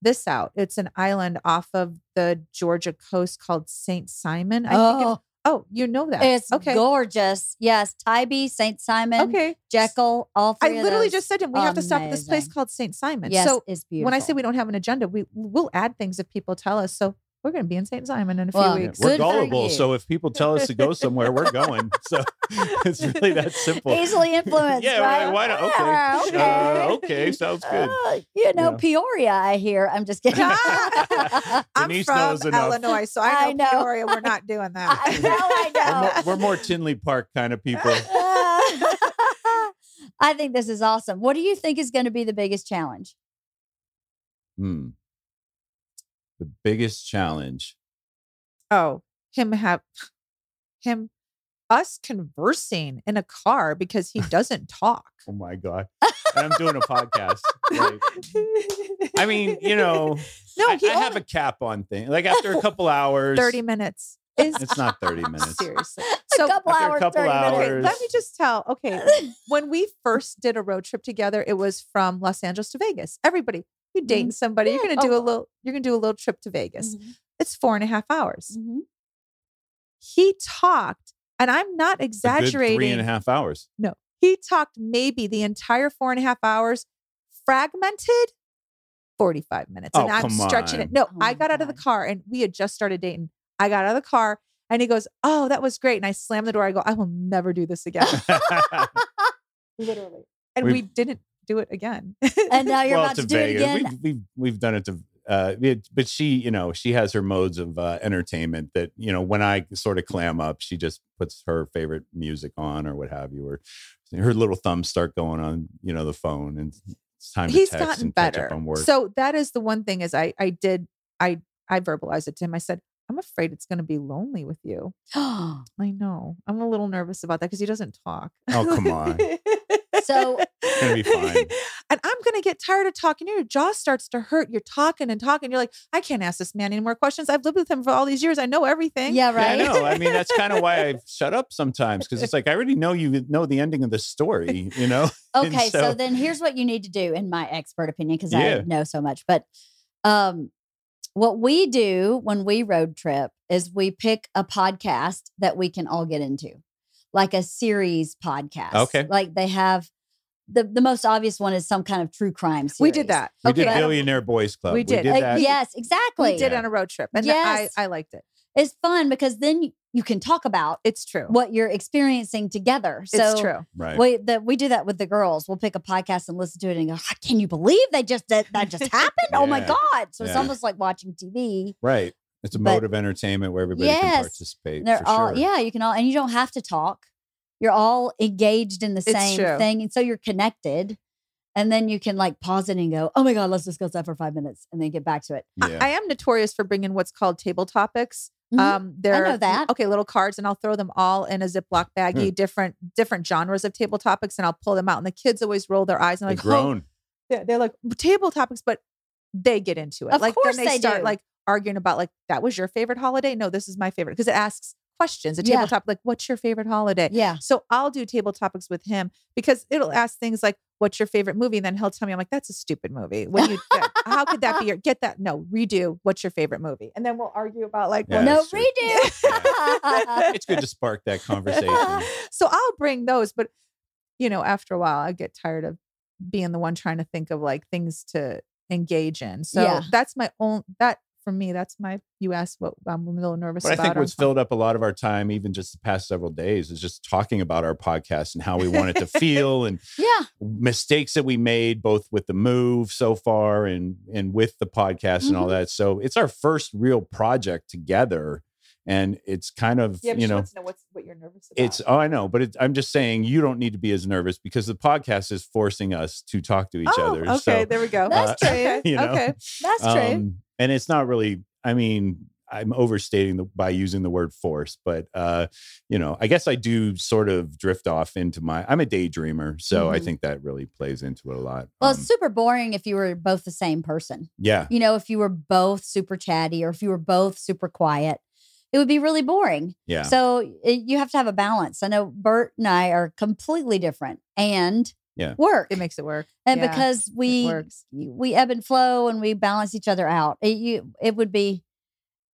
this out. It's an island off of the Georgia coast called Saint Simon." I think. It's, oh, oh, you know that? it's okay. gorgeous. Yes, Tybee, Saint Simon, Okay. Jekyll, all I three. of literally just said to him, we have to stop at this place called Saint Simon. Yes, so it's beautiful. when I say we don't have an agenda, we we'll add things if people tell us. So we're going to be in Saint Simon in a few Well, Yeah, weeks. We're Good gullible, so if people tell us to go [LAUGHS] somewhere, we're going. So [LAUGHS] it's really that simple. easily influenced. [LAUGHS] Yeah, right? why- why not? Okay. Yeah, okay. Uh, okay, sounds good. Uh, you know, Yeah. Peoria. I hear. I'm just kidding. I'm Denise from knows. Illinois, so I know, I know. Peoria. We're not doing that. I know, I We're know. more, we're more Tinley Park kind of people. I think this is awesome. What do you think is going to be the biggest challenge? Hmm. The biggest challenge. oh, him have him us conversing in a car because he doesn't talk. Oh my god! And I'm doing a podcast. Like, I mean, you know, no, I, he I have a cap on thing. Like after a couple hours, 30 minutes. Is It's not 30 [LAUGHS] minutes. seriously. So [LAUGHS] a So couple after a hours, couple 30 minutes. okay, let me just tell. Okay, when we first did a road trip together, it was from Los Angeles to Vegas. Everybody, you're dating somebody, you're Mm-hmm. Gonna do Oh. a little, you're gonna do a little trip to Vegas. Mhm, It's four and a half hours. mhm. He talked, and I'm not exaggerating. three and a half hours. No, he talked maybe the entire four and a half hours, fragmented 45 minutes. Oh, and I'm stretching on. it. No, Oh I got out of the car and we had just started dating. I got out of the car and he goes, Oh, that was great. And I slammed the door. I go, I will never do this again. [LAUGHS] [LAUGHS] Literally. And we We've- didn't do it again. And now you're well, about to to do it again. We've, we've we've done it to, uh, it- but she, you know, she has her modes of uh, entertainment that you know when I sort of clam up, she just puts her favorite music on or what have you, or her little thumbs start going on, you know, the phone, and it's time to He's text gotten and catch better. up on work. So that is the one thing is I I did I I verbalized it to him. I said, I'm afraid it's gonna be lonely with you. [GASPS] I know. I'm a little nervous about that because he doesn't talk. Oh, come [LAUGHS] on. So- [LAUGHS] It's gonna be fine. [LAUGHS] and I'm gonna get tired of talking. Your jaw starts to hurt. You're talking and talking. You're like, I can't ask this man any more questions. I've lived with him for all these years. I know everything. yeah, Yeah, right. I know. I mean, that's kind of why [LAUGHS] I shut up sometimes because it's like I already know you know the ending of the story. You know. Okay, so, so- then here's what you need to do, in my expert opinion, because Yeah. I know so much. But um, what we do when we road trip is we pick a podcast that we can all get into, like a series podcast. Okay. like they have the the most obvious one is some kind of true crime series. We did that. We Okay. did Billionaire Boys Club. We did. Uh, that. yes, exactly. We did Yeah. on a road trip. And Yes. I, I liked it. It's fun because then you, you can talk about It's true. what you're experiencing together. So it's true. Right. We that we do that with the girls. We'll pick a podcast and listen to it and go, "Ah, "Can you believe they just that, that just [LAUGHS] happened? Oh my god!" So it's almost like watching TV. Right. It's a But- mode of entertainment where everybody can participate. They're for all sure. yeah, you can all and you don't have to talk. You're all engaged in the It's same true. thing, and so you're connected. And then you can like pause it and go, "Oh my god, let's discuss that for five minutes," and then get back to it. I- Yeah. I, am notorious for bringing what's called table topics. Mhm. Um, they're know that. okay, little cards, and I'll throw them all in a Ziploc baggie, Hmm. different different genres of table topics, and I'll pull them out. And the kids always roll their eyes and They're like, oh, grown. they're, they're like table topics, but they get into it. Of like course then they, they start do. like arguing about like that was your favorite holiday. No, this is my favorite because it asks questions. A table Yeah. topic like what's your favorite holiday? Yeah, So I'll do table topics with him because it'll ask things like, what's your favorite movie? And then he'll tell me, I'm like, that's a stupid movie. What you, how could that be [LAUGHS] your, get that? No, redo. What's your favorite movie? And then we'll argue about like, Yeah, what- no true. redo. [LAUGHS] it's good to spark that conversation. [LAUGHS] so I'll bring those, but you know, after a while, I get tired of being the one trying to think of like things to engage in. So Yeah. that's my own that for me. That's my. You asked what I'm a little nervous But I think what's filled up a lot of our time, even just the past several days, is just talking about our podcast and how we want it to [LAUGHS] feel and yeah. mistakes that we made, both with the move so far and and with the podcast and all Mhm. that. So it's our first real project together, and it's kind of Yeah, but you she know. wants to know what's what you're nervous about. It's oh I know, but it, I'm just saying you don't need to be as nervous because the podcast is forcing us to talk to each oh, other. Okay, so, there we go. That's uh, true. [LAUGHS] you know, Okay, that's true. um, and it's not really. I mean, I'm overstating the, by using the word force, but uh, you know, I guess I do sort of drift off into my. I'm a daydreamer, so I Mhm. think that really plays into it a lot. Well, Um, it's super boring if you were both the same person. yeah, You know, if you were both super chatty or if you were both super quiet, it would be really boring. yeah, So it, you have to have a balance. I know Bert and I are completely different and Yeah. work. it makes it work. and Yeah, because we we ebb and flow and we balance each other out. It, you, it would be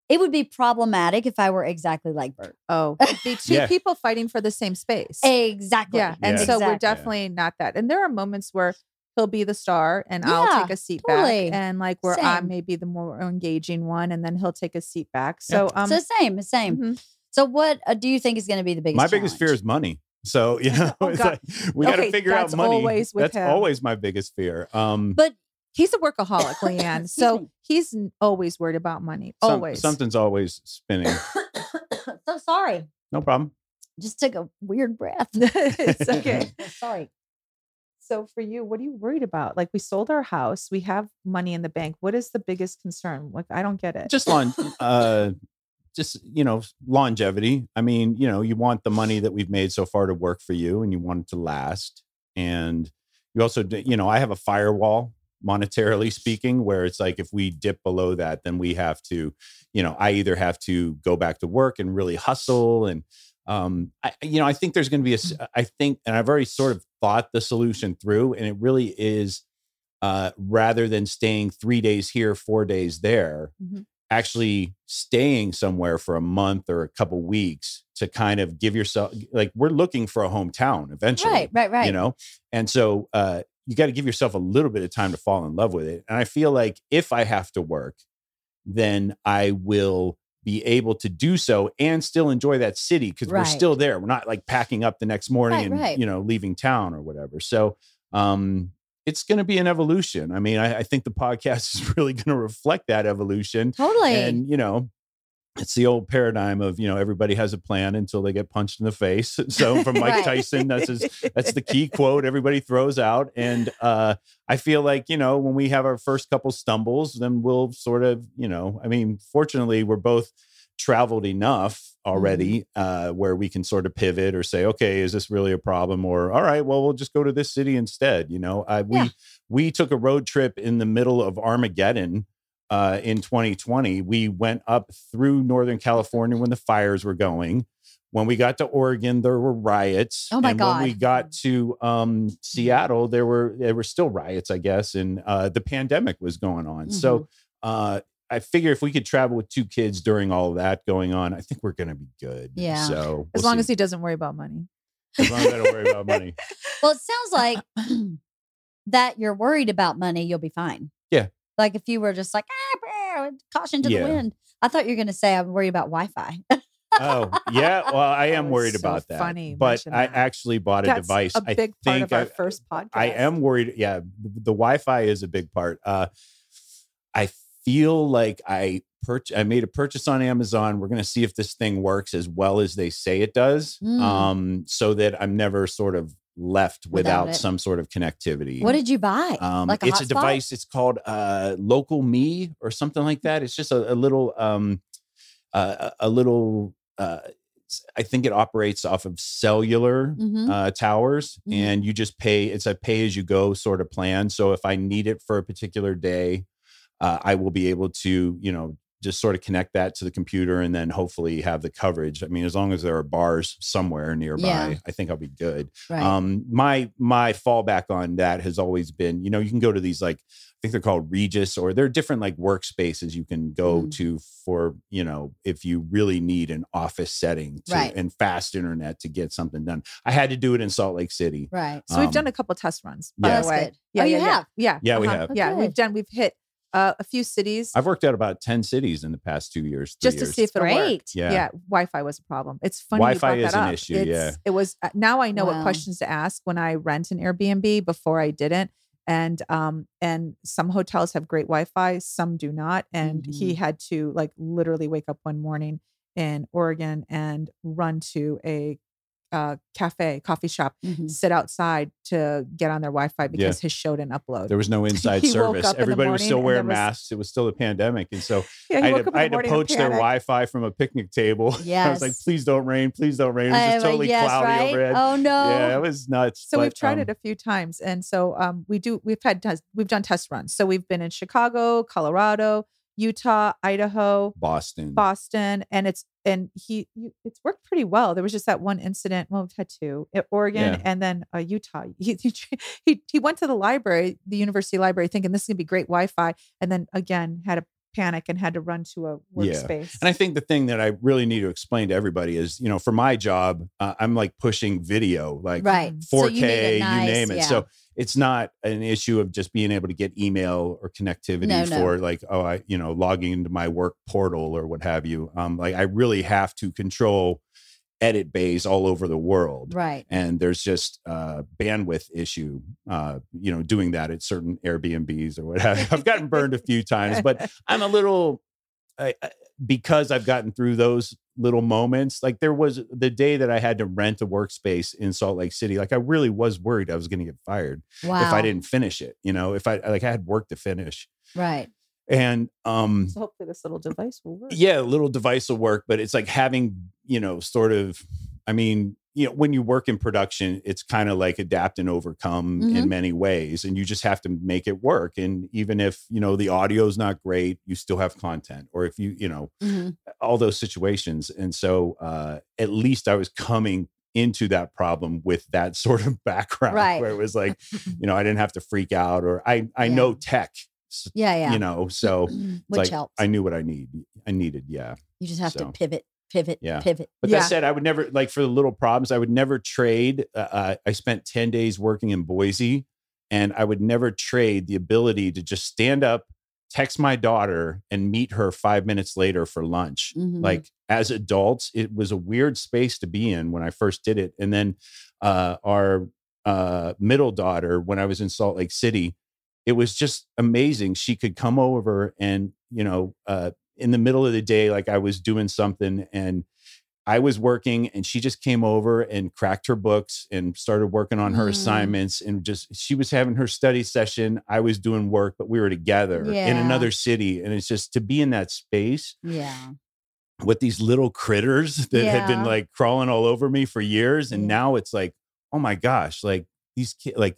it would be problematic if I were exactly like Bert. Oh, it'd [LAUGHS] be two Yeah. people fighting for the same space. Exactly. Yeah, and Yeah. so we're Exactly. definitely not that. And there are moments where he'll be the star, and I'll take a seat totally. back, and like where I Same. may be the more engaging one, and then he'll take a seat back. So, um, so same, same. mhm. So what uh, do you think is going to be the biggest? my biggest fear is money. So you know, [LAUGHS] Oh, it's like, we got to figure out money. always with that's him. always my biggest fear. Um, But he's a workaholic, [LAUGHS] LeeAnn. So [LAUGHS] he's always worried about money. some- Always. something's always spinning. [COUGHS] so sorry. No problem. Just took a weird breath. it's okay. sorry. So for you, what are you worried about? Like we sold our house, we have money in the bank. What is the biggest concern? Like I don't get it. just lon- uh just you know longevity. I mean you know you want the money that we've made so far to work for you and you want it to last. And you also you know i have a firewall monetarily speaking where it's like if we dip below that then we have to you know i either have to go back to work and really hustle and um i you know i think there's going to be a i think and i've already sort of thought the solution through and it really is uh rather than staying 3 days here 4 days there Mhm. Actually staying somewhere for a month or a couple weeks to kind of give yourself like we're looking for a hometown eventually Right, right, right. you know? And so uh you got to give yourself a little bit of time to fall in love with it. And i feel like if i have to work then i will be able to do so and still enjoy that city because we're still there. We're not like packing up the next morning Right, and right. you know leaving town or whatever. So um it's going to be an evolution i mean I, I think the podcast is [LAUGHS] really going to reflect that evolution Totally. and you know it's the old paradigm of you know everybody has a plan until they get punched in the face [LAUGHS] so from mike Right. tyson that's his that's the key [LAUGHS] quote everybody throws out and uh i feel like you know when we have our first couple stumbles then we'll sort of you know i mean fortunately we're both traveled enough already Mm-hmm. uh where we can sort of pivot or say okay is this really a problem or all right well we'll just go to this city instead you know uh, we Yeah. we took a road trip in the middle of armageddon uh, in 2020. We went up through Northern California when the fires were going. When we got to Oregon, there were riots. Oh my and when we got to um, Seattle, there were there were still riots, I guess, and uh, the pandemic was going on. So Mm-hmm. uh, I figure if we could travel with two kids during all of that going on, I think we're going to be good. Yeah. So as we'll long as he doesn't worry about money. as long as I don't worry about money. [LAUGHS] Well, it sounds like [CLEARS THROAT] that you're worried about money, you'll be fine. Yeah. Like if you were just like, ah, brr, caution to Yeah. the wind. I thought you were going to say I'm worried about Wi Fi. Oh yeah, well I am worried so about that. funny but I that. actually bought a That's device. a I big part think of our I- first podcast. I am worried. Yeah, the, the Wi-Fi is a big part. Uh, I feel like I purch- I made a purchase on Amazon. We're going to see if this thing works as well as they say it does, Mm. um, so that I'm never sort of left Without without, some sort of connectivity. what did you buy? um, like a it's a hotspot? device. It's called uh, GlocalMe or something like that. It's just a, a little, um, uh, a little. Uh, I think it operates off of cellular Mhm. uh, towers, Mhm. and you just pay. It's a pay as you go sort of plan. So if I need it for a particular day, uh, I will be able to, you know, just sort of connect that to the computer and then hopefully have the coverage. I mean, as long as there are bars somewhere nearby, Yeah. I think I'll be good. Right. Um, my my fallback on that has always been, you know, you can go to these like I think they're called Regus, or they're different like workspaces you can go Mm. to for, you know, if you really need an office setting to, Right. and fast internet to get something done. I had to do it in Salt Lake City. right. So we've Um, done a couple test runs, by yeah. the way. Yeah, Oh, you yeah, yeah. have? Yeah, Yeah, we uh-huh. have. Oh, Yeah, we've done. We've hit uh, a few cities I've worked out about 10 cities in the past two years. just to years. see if it Great. worked. Yeah. yeah. Wi-Fi was a problem. It's funny. you Wi-Fi brought is that an up. issue, It's- yeah. It was uh, now I know Wow. what questions to ask when I rent an Airbnb. Before I didn't, and um and some hotels have great Wi-Fi, some do not. And Mm-hmm. he had to like literally wake up one morning in Oregon and run to a uh, cafe, coffee shop, Mhm. sit outside to get on their Wi-Fi because his show didn't upload. There was no [LAUGHS] inside service. up in Everybody was still wearing was- masks. It was still a pandemic. And so [LAUGHS] yeah, I had, to, I had to poach their. Wi Fi from a picnic table. [LAUGHS] I was like, please don't rain. Please don't rain. It was just totally yes, cloudy right? overhead. Oh no. Yeah, it was nuts. So we've tried um, it a few times, and so um, we do. We've had we've done test runs. So we've been in Chicago, Colorado, Utah, Idaho, Boston. Boston, and it's and he it's worked pretty well. There was just that one incident. Well, we've had two, at Oregon Yeah. and then uh, Utah. [LAUGHS] He, he he he went to the library, the university library, thinking this is gonna be great Wi-Fi, and then again had a panic and had to run to a workspace. Yeah. workspace. And I think the thing that I really need to explain to everybody is, you know, for my job, uh, I'm like pushing video, like right. 4K, So you, need it you name it. yeah. So it's not an issue of just being able to get email or connectivity No, no. for like, oh, I, you know, logging into my work portal or what have you. Um, like I really have to control edit bays all over the world. right. And there's just uh bandwidth issue, uh, you know, doing that at certain Airbnbs or what have you. I've gotten burned a few times, but [LAUGHS] I'm a little I, I- because I've gotten through those little moments. Like there was the day that I had to rent a workspace in Salt Lake City. Like I really was worried I was going to get fired Wow. if I didn't finish it. You know, if I like I had work to finish, Right. and um, so hopefully this little device will work. yeah, a little device will work, but it's like having you know, sort of. I mean, you know, when you work in production, it's kind of like adapt and overcome Mhm. in many ways, and you just have to make it work. And even if you know the audio is not great, you still have content. Or if you, you know, Mhm. all those situations. And so uh, at least I was coming into that problem with that [LAUGHS] sort of background Right. where it was like, [LAUGHS] you know, I didn't have to freak out or I, I Yeah. know tech, Yeah. Yeah. you know, so [CLEARS THROAT] Which like helps. I knew what I need. I needed. Yeah. you just have so. to pivot, pivot, Yeah. pivot. But Yeah. that said, I would never like for the little problems. I would never trade. Uh, uh, I spent ten days working in Boise, and I would never trade the ability to just stand up, text my daughter, and meet her five minutes later for lunch. Mhm. Like as adults, it was a weird space to be in when I first did it. And then uh, our uh, middle daughter, when I was in Salt Lake City, it was just amazing. She could come over and you know. Uh, in the middle of the day, like I was doing something and I was working and she just came over and cracked her books and started working on her Mm. assignments and just she was having her study session. I was doing work, but we were together in another city. And it's just to be in that space yeah. with these little critters [LAUGHS] that had been like crawling all over me for years. And Yeah. now it's like, oh my gosh, like these kids, like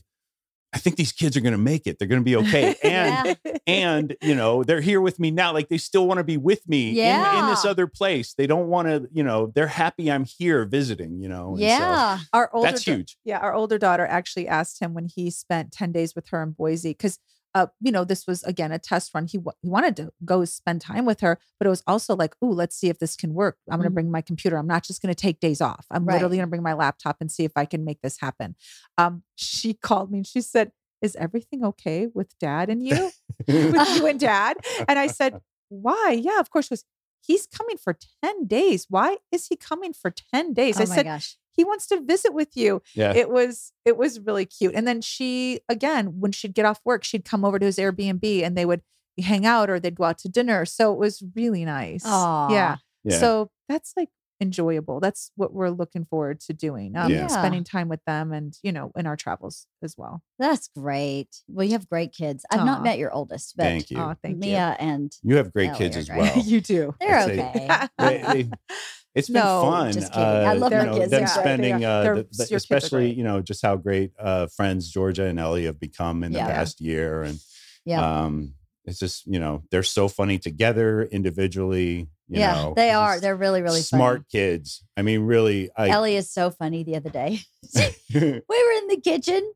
I think these kids are going to make it. They're going to be okay. [LAUGHS] And Yeah. and you know they're here with me now like they still want to be with me in, in this other place they don't want to you know they're happy i'm here visiting you know and so Yeah. Our older that's da- huge Yeah, our older daughter actually asked him when he spent 10 days with her in Boise because uh, you know, this was again a test run. He wa- he wanted to go spend time with her, but it was also like, "Ooh, let's see if this can work. I'm going to Mhm. bring my computer. I'm not just going to take days off. I'm Right. literally going to bring my laptop and see if I can make this happen." Um, she called me and she said, "Is everything okay with Dad and you? [LAUGHS] with you and Dad?" And I said, [LAUGHS] "Why? Yeah, of course." She goes, "He's coming for 10 days. Why is he coming for 10 days?" Oh I my said, gosh. He wants to visit with you yeah it was it was really cute and then she again when she'd get off work she'd come over to his airbnb and they would hang out or they'd go out to dinner so it was really nice Aw. yeah. yeah so that's like enjoyable that's what we're looking forward to doing um, Yeah. spending time with them and you know in our travels as well That's great. Well, you have great kids. I've not met your oldest, but thank you oh thank Mia and you have great Ellie kids as great. well you [LAUGHS] you do they're I'd say- okay. They- they- [LAUGHS] it's been No, fun just kidding. I uh, love you my know, kids. them They're spending They uh, the- the- your kids are especially you know just how great uh friends georgia and ellie have become in the Yeah. past year and Yeah. um it's just you know they're so funny together individually. You yeah, know, they are. They're really, really smart funny. kids. I mean, really, I Ellie is so funny the other day. [LAUGHS] [LAUGHS] we were in the kitchen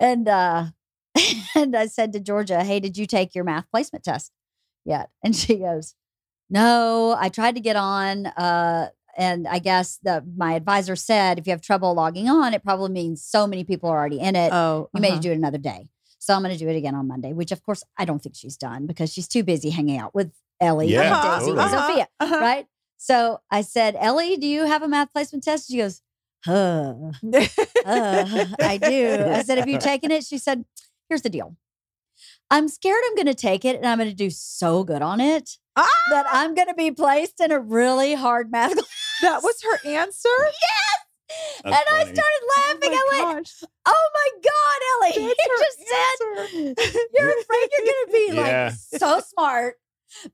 and uh [LAUGHS] and I said to Georgia, Hey, did you take your math placement test yet? And she goes, No, I tried to get on. Uh and I guess the my advisor said if you have trouble logging on, it probably means so many people are already in it. Oh, you may uh-huh. do it another day. So I'm going to do it again on Monday, which of course I don't think she's done because she's too busy hanging out with Ellie Yeah, Uh-huh, Daisy totally. and Sophia uh-huh. right? So I said, Ellie, do you have a math placement test? She goes, huh, uh, I do. I said, have you [LAUGHS] taken it? She said, here's the deal. I'm scared I'm going to take it and I'm going to do so good on it Ah! that I'm going to be placed in a really hard math [LAUGHS] class. that was her answer. Yes. And That's I started laughing. Oh I went, gosh. oh my God, Ellie. That's you her just said [LAUGHS] you're afraid you're going to be Yeah. like so smart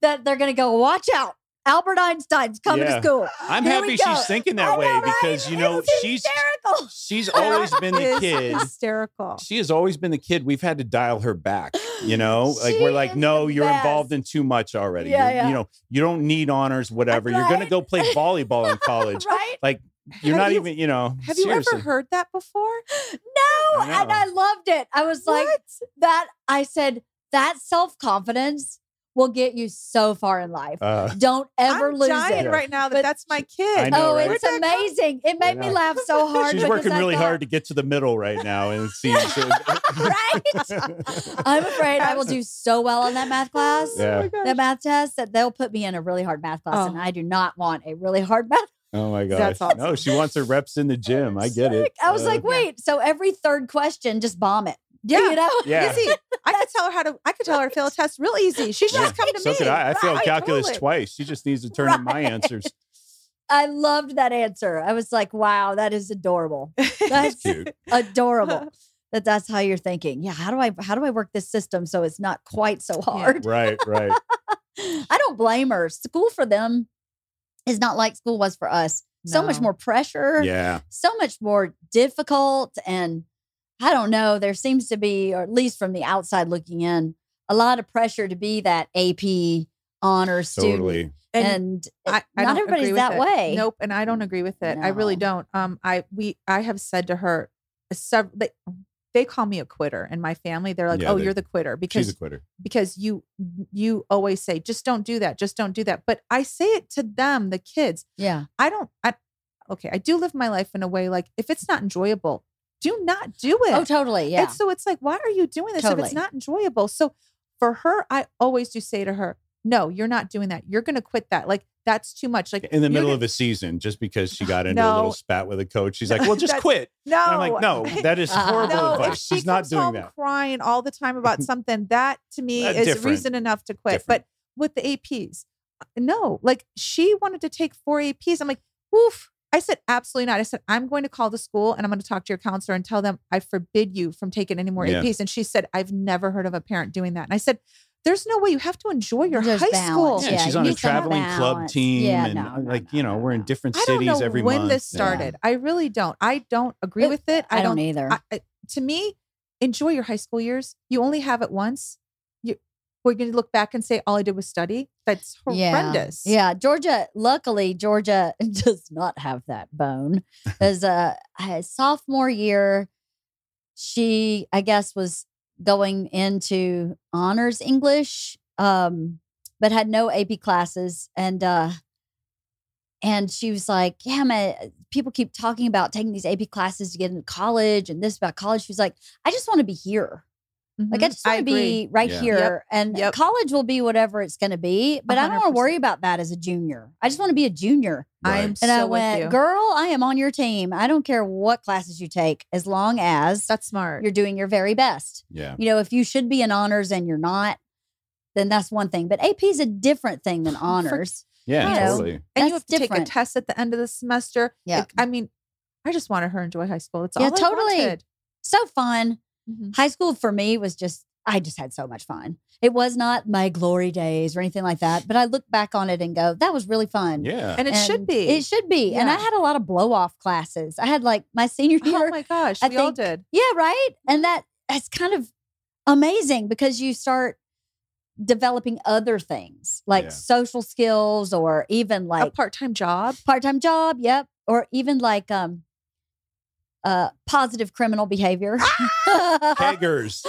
that they're going to go, watch out. Albert Einstein's coming Yeah. to school. I'm Here happy she's thinking that way right? because you know she's hysterical. she's [LAUGHS] always been the kid. hysterical. She has always been the kid. We've had to dial her back. You [GASPS] know, like She we're like, no, you're involved in too much already. Yeah, yeah. You know, you don't need honors, whatever. You're gonna go play [LAUGHS] volleyball in college. right? Like you're Have not you- even, you know. Have you ever heard that before? [GASPS] No, I and. I loved it. I was like What? that. I said that self confidence will get you so far in life. Uh, Don't ever I'm lose dying it. right now that But- that's my kid. Know, oh, right? it's Where'd amazing. It made me laugh so hard. she's working really thought, hard to get to the middle right now, and it [LAUGHS] seems right? I'm afraid I will do so well on that math class. Yeah. Oh my. That math test that they'll put me in a really hard math class, Oh. and I do not want a really hard math. [LAUGHS] Oh my gosh! That's awesome. No, she wants her reps in the gym. I get it. I was Uh, like, wait, so every third question, just bomb it. Yeah. you know, Yeah. Easy. I could tell her how to. I could tell her to fail a test real easy. She should yeah, just come to so me. could I. I failed calculus totally. twice. She just needs to turn in my answers. I loved that answer. I was like, wow, that is adorable. [LAUGHS] That's Cute. adorable. That that's how you're thinking. Yeah, how do I how do I work this system so it's not quite so hard? Right, right. [LAUGHS] I don't blame her. School for them is not like school was for us. So much more pressure, Yeah. so much more difficult and I don't know, there seems to be or at least from the outside looking in, a lot of pressure to be that AP honor student. Totally. And And, I, I not everybody's that it. way. Nope, and I don't agree with it. I really don't. Um, I we I have said to her several. They, they call me a quitter in my family. They're like, Yeah, "Oh, they- you're the quitter," She's because a quitter. because you you always say, "Just don't do that. Just don't do that." But I say it to them, the kids. yeah. I don't. I okay. I do live my life in a way like if it's not enjoyable, do not do it. Oh, totally. Yeah. And so it's like, why are you doing this if it's not enjoyable? So for her, I always do say to her, no, you're not doing that. You're going to quit that. Like, that's too much. Like, In the middle gonna- of a season, just because she got [LAUGHS] into a little spat with a coach, she's like, [LAUGHS] "Well, just quit." no. And I'm like, "No, [LAUGHS] that is Uh, horrible no, if advice. she She's not comes doing home that." crying all the time about something, that to me Uh, is different. reason enough to quit. Different. But with the APs, uh, no, like she wanted to take four APs. I'm like, woof. I said, absolutely not. I said, I'm going to call the school and I'm going to talk to your counselor and tell them I forbid you from taking any more Yeah. APs. And she said, I've never heard of a parent doing that. And I said, there's no way you have to enjoy your There's high balance. school. Yeah, Yeah, she's you on a traveling club team, Yeah, and no, uh, no, like no, you know, we're in different I don't cities know every when month. this Yeah. started. I really don't. I don't agree It- with it. I, I don't either. I, I- to me, enjoy your high school years. You only have it once. We're going to look back and say all I did was study. That's horrendous. Yeah. yeah, Georgia. Luckily, Georgia [LAUGHS] does not have that bone. As a, a sophomore year, she, I guess, was going into honors English, um, but had no AP classes, and uh, and she was like, "Yeah, man, people keep talking about taking these AP classes to get into college, and this about college." She was like, "I just want to be here." Like I Mhm. just want to be right Yeah. here, Yep. and Yep. college will be whatever it's going to be. But I don't want to worry about that as a junior. I just want to be a junior. I am Right. And so I with went, you. girl, I am on your team. I don't care what classes you take, as long as That's smart. you're doing your very best. Yeah, You know, if you should be in honors and you're not, then that's one thing. But AP is a different thing than [LAUGHS] honors. yeah, you know, totally. and you have that's to take a test at the end of the semester. Yeah. Like, I mean, I just wanted her to enjoy high school. That's Yeah, all I totally. wanted. So fun. Mhm. High school for me was just, I just had so much fun. It was not my glory days or anything like that. But I look back on it and go, that was really fun. Yeah, And it should be. It should be. And I had a lot of blow off classes. I had like my senior year. Oh my gosh, I we all did. Yeah, right. And that that's kind of amazing because you start developing other things like Yeah. social skills or even like a like part-time job. part-time job yep or even like um uh positive criminal behavior Keggers.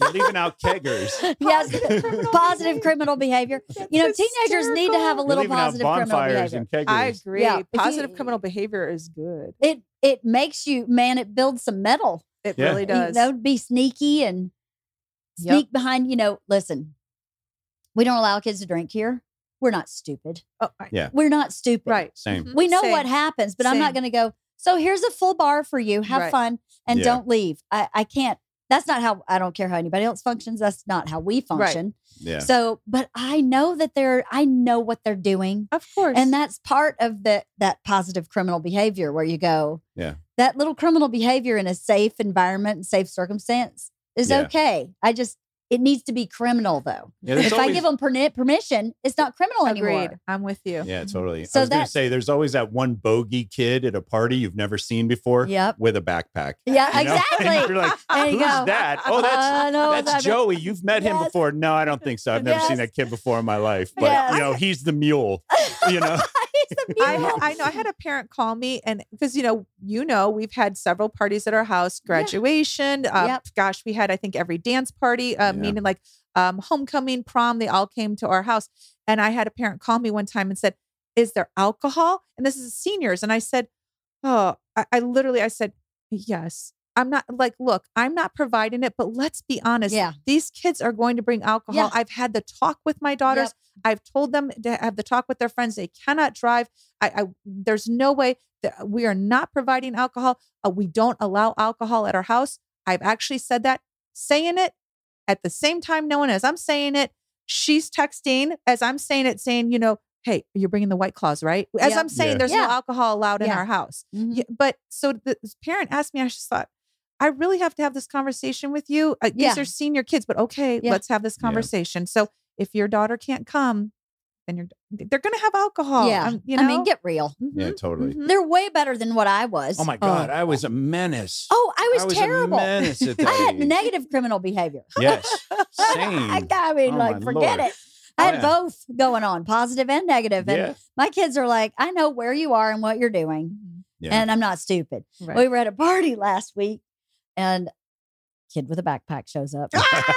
You're leaving out keggers. [LAUGHS] yes criminal positive criminal behavior you know That's teenagers need to have a hysterical. You're little out positive criminal behavior and keggers. I agree. Yeah, if you- Positive criminal behavior is good. it it makes you man it builds some metal It Yeah. really you does. know be sneaky and Yep. sneak behind you know listen we don't allow kids to drink here we're not stupid Oh, right. Yeah. we're not stupid Right. Same. Mhm. we know Same. what happens but i'm not going to go so here's a full bar for you have Right. fun and Yeah. don't leave i i can't that's not how i don't care how anybody else functions that's not how we function Yeah. so but i know that they're i know what they're doing Of course. and that's part of the that positive criminal behavior where you go Yeah. that little criminal behavior in a safe environment and safe circumstance is Yeah. okay i just it needs to be criminal though Yeah, there's if i give them permission it's not criminal Agreed. anymore I'm with you. Yeah, totally. So I was going that- to say, there's always that one bogey kid at a party you've never seen before yep with a backpack. yeah you know? [LAUGHS] exactly And you're like, There you who's go. that? Oh, [LAUGHS] that's I know that's that- Joey. You've met him before. No, I don't think so. I've never seen that kid before in my life. But Yes. you know, he's the mule. You know, [LAUGHS] [LAUGHS] I. I know I had a parent call me and because you know you know we've had several parties at our house graduation uh, Yep. gosh we had I think every dance party uh, Yeah. meaning like um, homecoming prom they all came to our house and I had a parent call me one time and said is there alcohol and this is seniors and I said oh I, I literally I said yes I'm not like look I'm not providing it but let's be honest Yeah. these kids are going to bring alcohol Yeah. I've had the talk with my daughters I've told them to have the talk with their friends. They cannot drive. I, I there's no way that we are not providing alcohol. Uh, we don't allow alcohol at our house. I've actually said that, saying it at the same time, knowing as I'm saying it, she's texting as I'm saying it, saying, you know, hey, you're bringing the white claws, right? As Yeah. I'm saying, Yeah. there's Yeah. no alcohol allowed in Yeah. our house. Mhm. Yeah, but so the this parent asked me, I just thought, I really have to have this conversation with you. Uh, Yeah. These are senior kids, but okay, Yeah. let's have this Yeah. conversation. So if your daughter can't come, then you're they're gonna have alcohol. yeah um, you know. i mean get real yeah, Mhm, totally. mhm. they're way better than what i was Oh my God, I was a menace. oh i was, I was terrible a menace at [LAUGHS] i had negative criminal behavior [LAUGHS] Yes, I, same. I mean, Oh, like, forget Lord. it. I had Yeah. both going on, positive and negative. And Yeah, my kids are like, I know where you are and what you're doing, Mhm. yeah. and I'm not stupid. Right. We were at a party last week, and kid with a backpack shows up,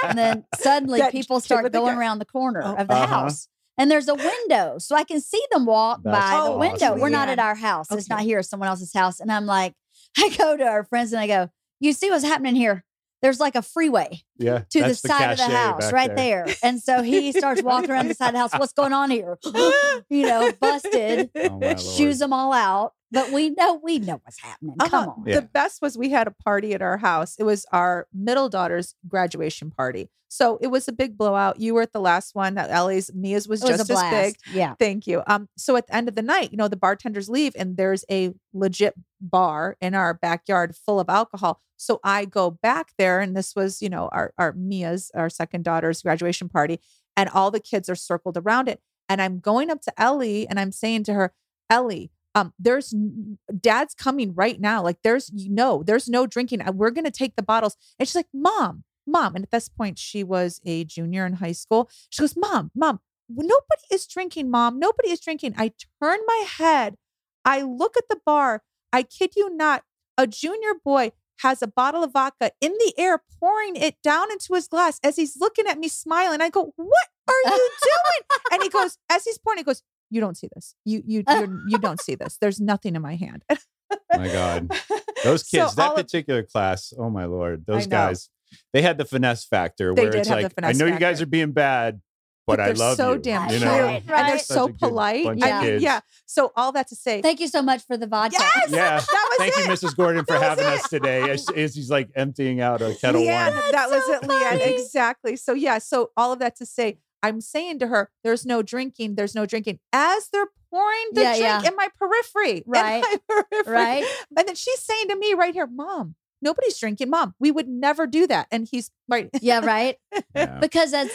and [LAUGHS] then suddenly That people start with the going gu- around the corner Oh. of the Uh-huh. house. And there's a window, so I can see them walk That's by the Oh, window. We're not at our house. It's not here, it's someone else's house. And I'm like, [LAUGHS] I go to our friends and I go, You see what's happening here? There's like a freeway yeah. to the side of the house right there. And so he starts walking around the side of the house. What's going on here? [LAUGHS] you know, busted, Oh, shoes them all out. But we know we know what's happening. Uh-huh. Come on. Yeah. The best was we had a party at our house. It was our middle daughter's graduation party. So it was a big blowout. You were at the last one. Ellie's, Mia's was It was just a as big. Yeah. Thank you. Um, so at the end of the night, you know, the bartenders leave and there's a legit bar in our backyard full of alcohol. So I go back there, and this was, you know, our our Mia's, our second daughter's graduation party, and all the kids are circled around it. And I'm going up to Ellie and I'm saying to her, Ellie, um, there's dad's coming right now. Like there's you know, there's no drinking. We're gonna take the bottles. And she's like, Mom, Mom. And at this point, she was a junior in high school. She goes, Mom, Mom, nobody is drinking, Mom. Nobody is drinking. I turn my head. I look at the bar. I kid you not, a junior boy has a bottle of vodka in the air, pouring it down into his glass as he's looking at me smiling. I go, What are you [LAUGHS] doing? and he goes, as he's pouring, he goes, You don't see this. You you [LAUGHS] you're, you don't see this. There's nothing in my hand. My God. [LAUGHS] Those So kids, that all of- particular class, oh my lord, those guys, they had the finesse factor They where did it's have the like, I finesse know you guys are being bad, but, I they're love so you. damn you cute. know? Right, and they're. Such so polite. bunch of I mean, yeah. So all that to say, Thank you so much for the vodka. Yes! Yeah. that was Thank you. Mrs. Gordon, for having it. us today. As, as he's like emptying out a kettle Yeah, one. that was so it, LeeAnn. Exactly. So yeah. So all of that to say, I'm saying to her, "There's no drinking. There's no drinking." As they're pouring the Yeah, drink yeah. in my periphery, in Right. my [LAUGHS] periphery. Right? And then she's saying to me right here, "Mom, nobody's drinking. Mom, we would never do that." And he's right. Yeah, right? [LAUGHS] Yeah. Because that's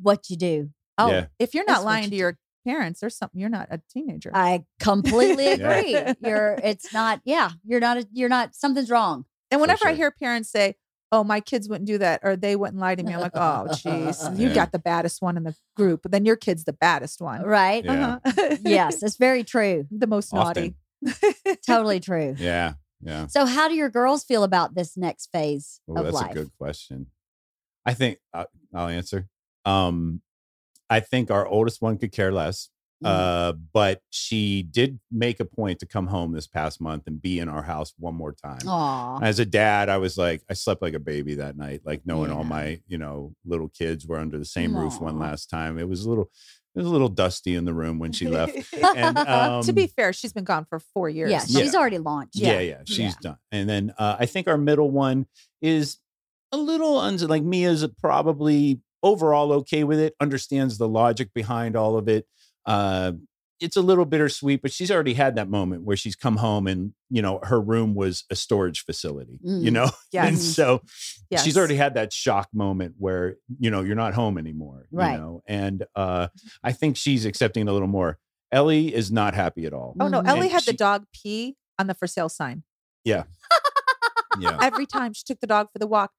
what you do. Oh, Yeah. if you're not what lying you to do. your parents or something, you're not a teenager. [LAUGHS] I completely Yeah. agree. You're it's not, yeah, you're not a, you're not something's wrong. And whenever I hear parents say, oh, my kids wouldn't do that, or they wouldn't lie to me. I'm like, oh, jeez, you Yeah. got the baddest one in the group, but then your kid's the baddest one. Right? Yeah. Uh-huh. [LAUGHS] Yes, it's very true. the most naughty. [LAUGHS] Totally true. Yeah. Yeah. So, how do your girls feel about this next phase Oh, of that's life? a good question. I think uh, I'll answer. Um, I think our oldest one could care less. Mm. Uh, but she did make a point to come home this past month and be in our house one more time. Aw. As a dad, I was like, I slept like a baby that night, like knowing all my, you know, little kids were under the same roof one last time. It was a little, it was a little dusty in the room when [LAUGHS] she left. And [LAUGHS] to be um, fair, she's been gone for four years. Yeah, Yeah. she's already launched. Yeah, yeah, she's Yeah. done. And then uh, I think our middle one is a little uns- like Mia's probably overall okay with it, understands the logic behind all of it. Uh, it's a little bittersweet, but she's already had that moment where she's come home and you know her room was a storage facility, you know? [LAUGHS] know, and so yes. she's already had that shock moment where you know you're not home anymore, Right. You know, and uh, I think she's accepting a little more. Ellie is not happy at all. Oh no. Ellie And had the dog pee on the for sale sign. Yeah. [LAUGHS] Yeah. Every time she took the dog for the walk,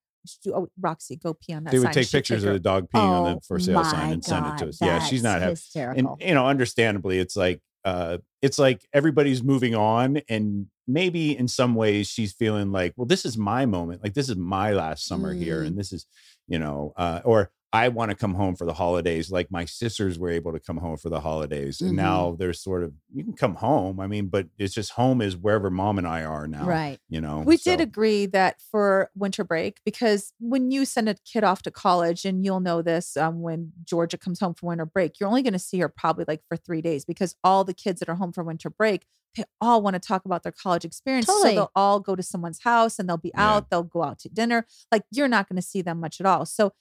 oh, Roxy, go pee on that they sign. would take She'd pictures of the dog peeing on Oh, the for sale sign and send it to us. Yeah, she's not happy. And you know, understandably, it's like uh it's like everybody's moving on and maybe in some ways she's feeling like, well, this is my moment. Like this is my last summer here. Mm. And this is, you know, uh, or I want to come home for the holidays. Like my sisters were able to come home for the holidays. And Mhm. now they're sort of you can come home. I mean, but it's just home is wherever mom and I are now. Right. You know. We did agree that for winter break, because when you send a kid off to college, and you'll know this um, when Georgia comes home for winter break, you're only going to see her probably like for three days because all the kids that are home for winter break, they all want to talk about their college experience. Totally. So they'll all go to someone's house and they'll be Yeah. out, they'll go out to dinner. Like you're not going to see them much at all. So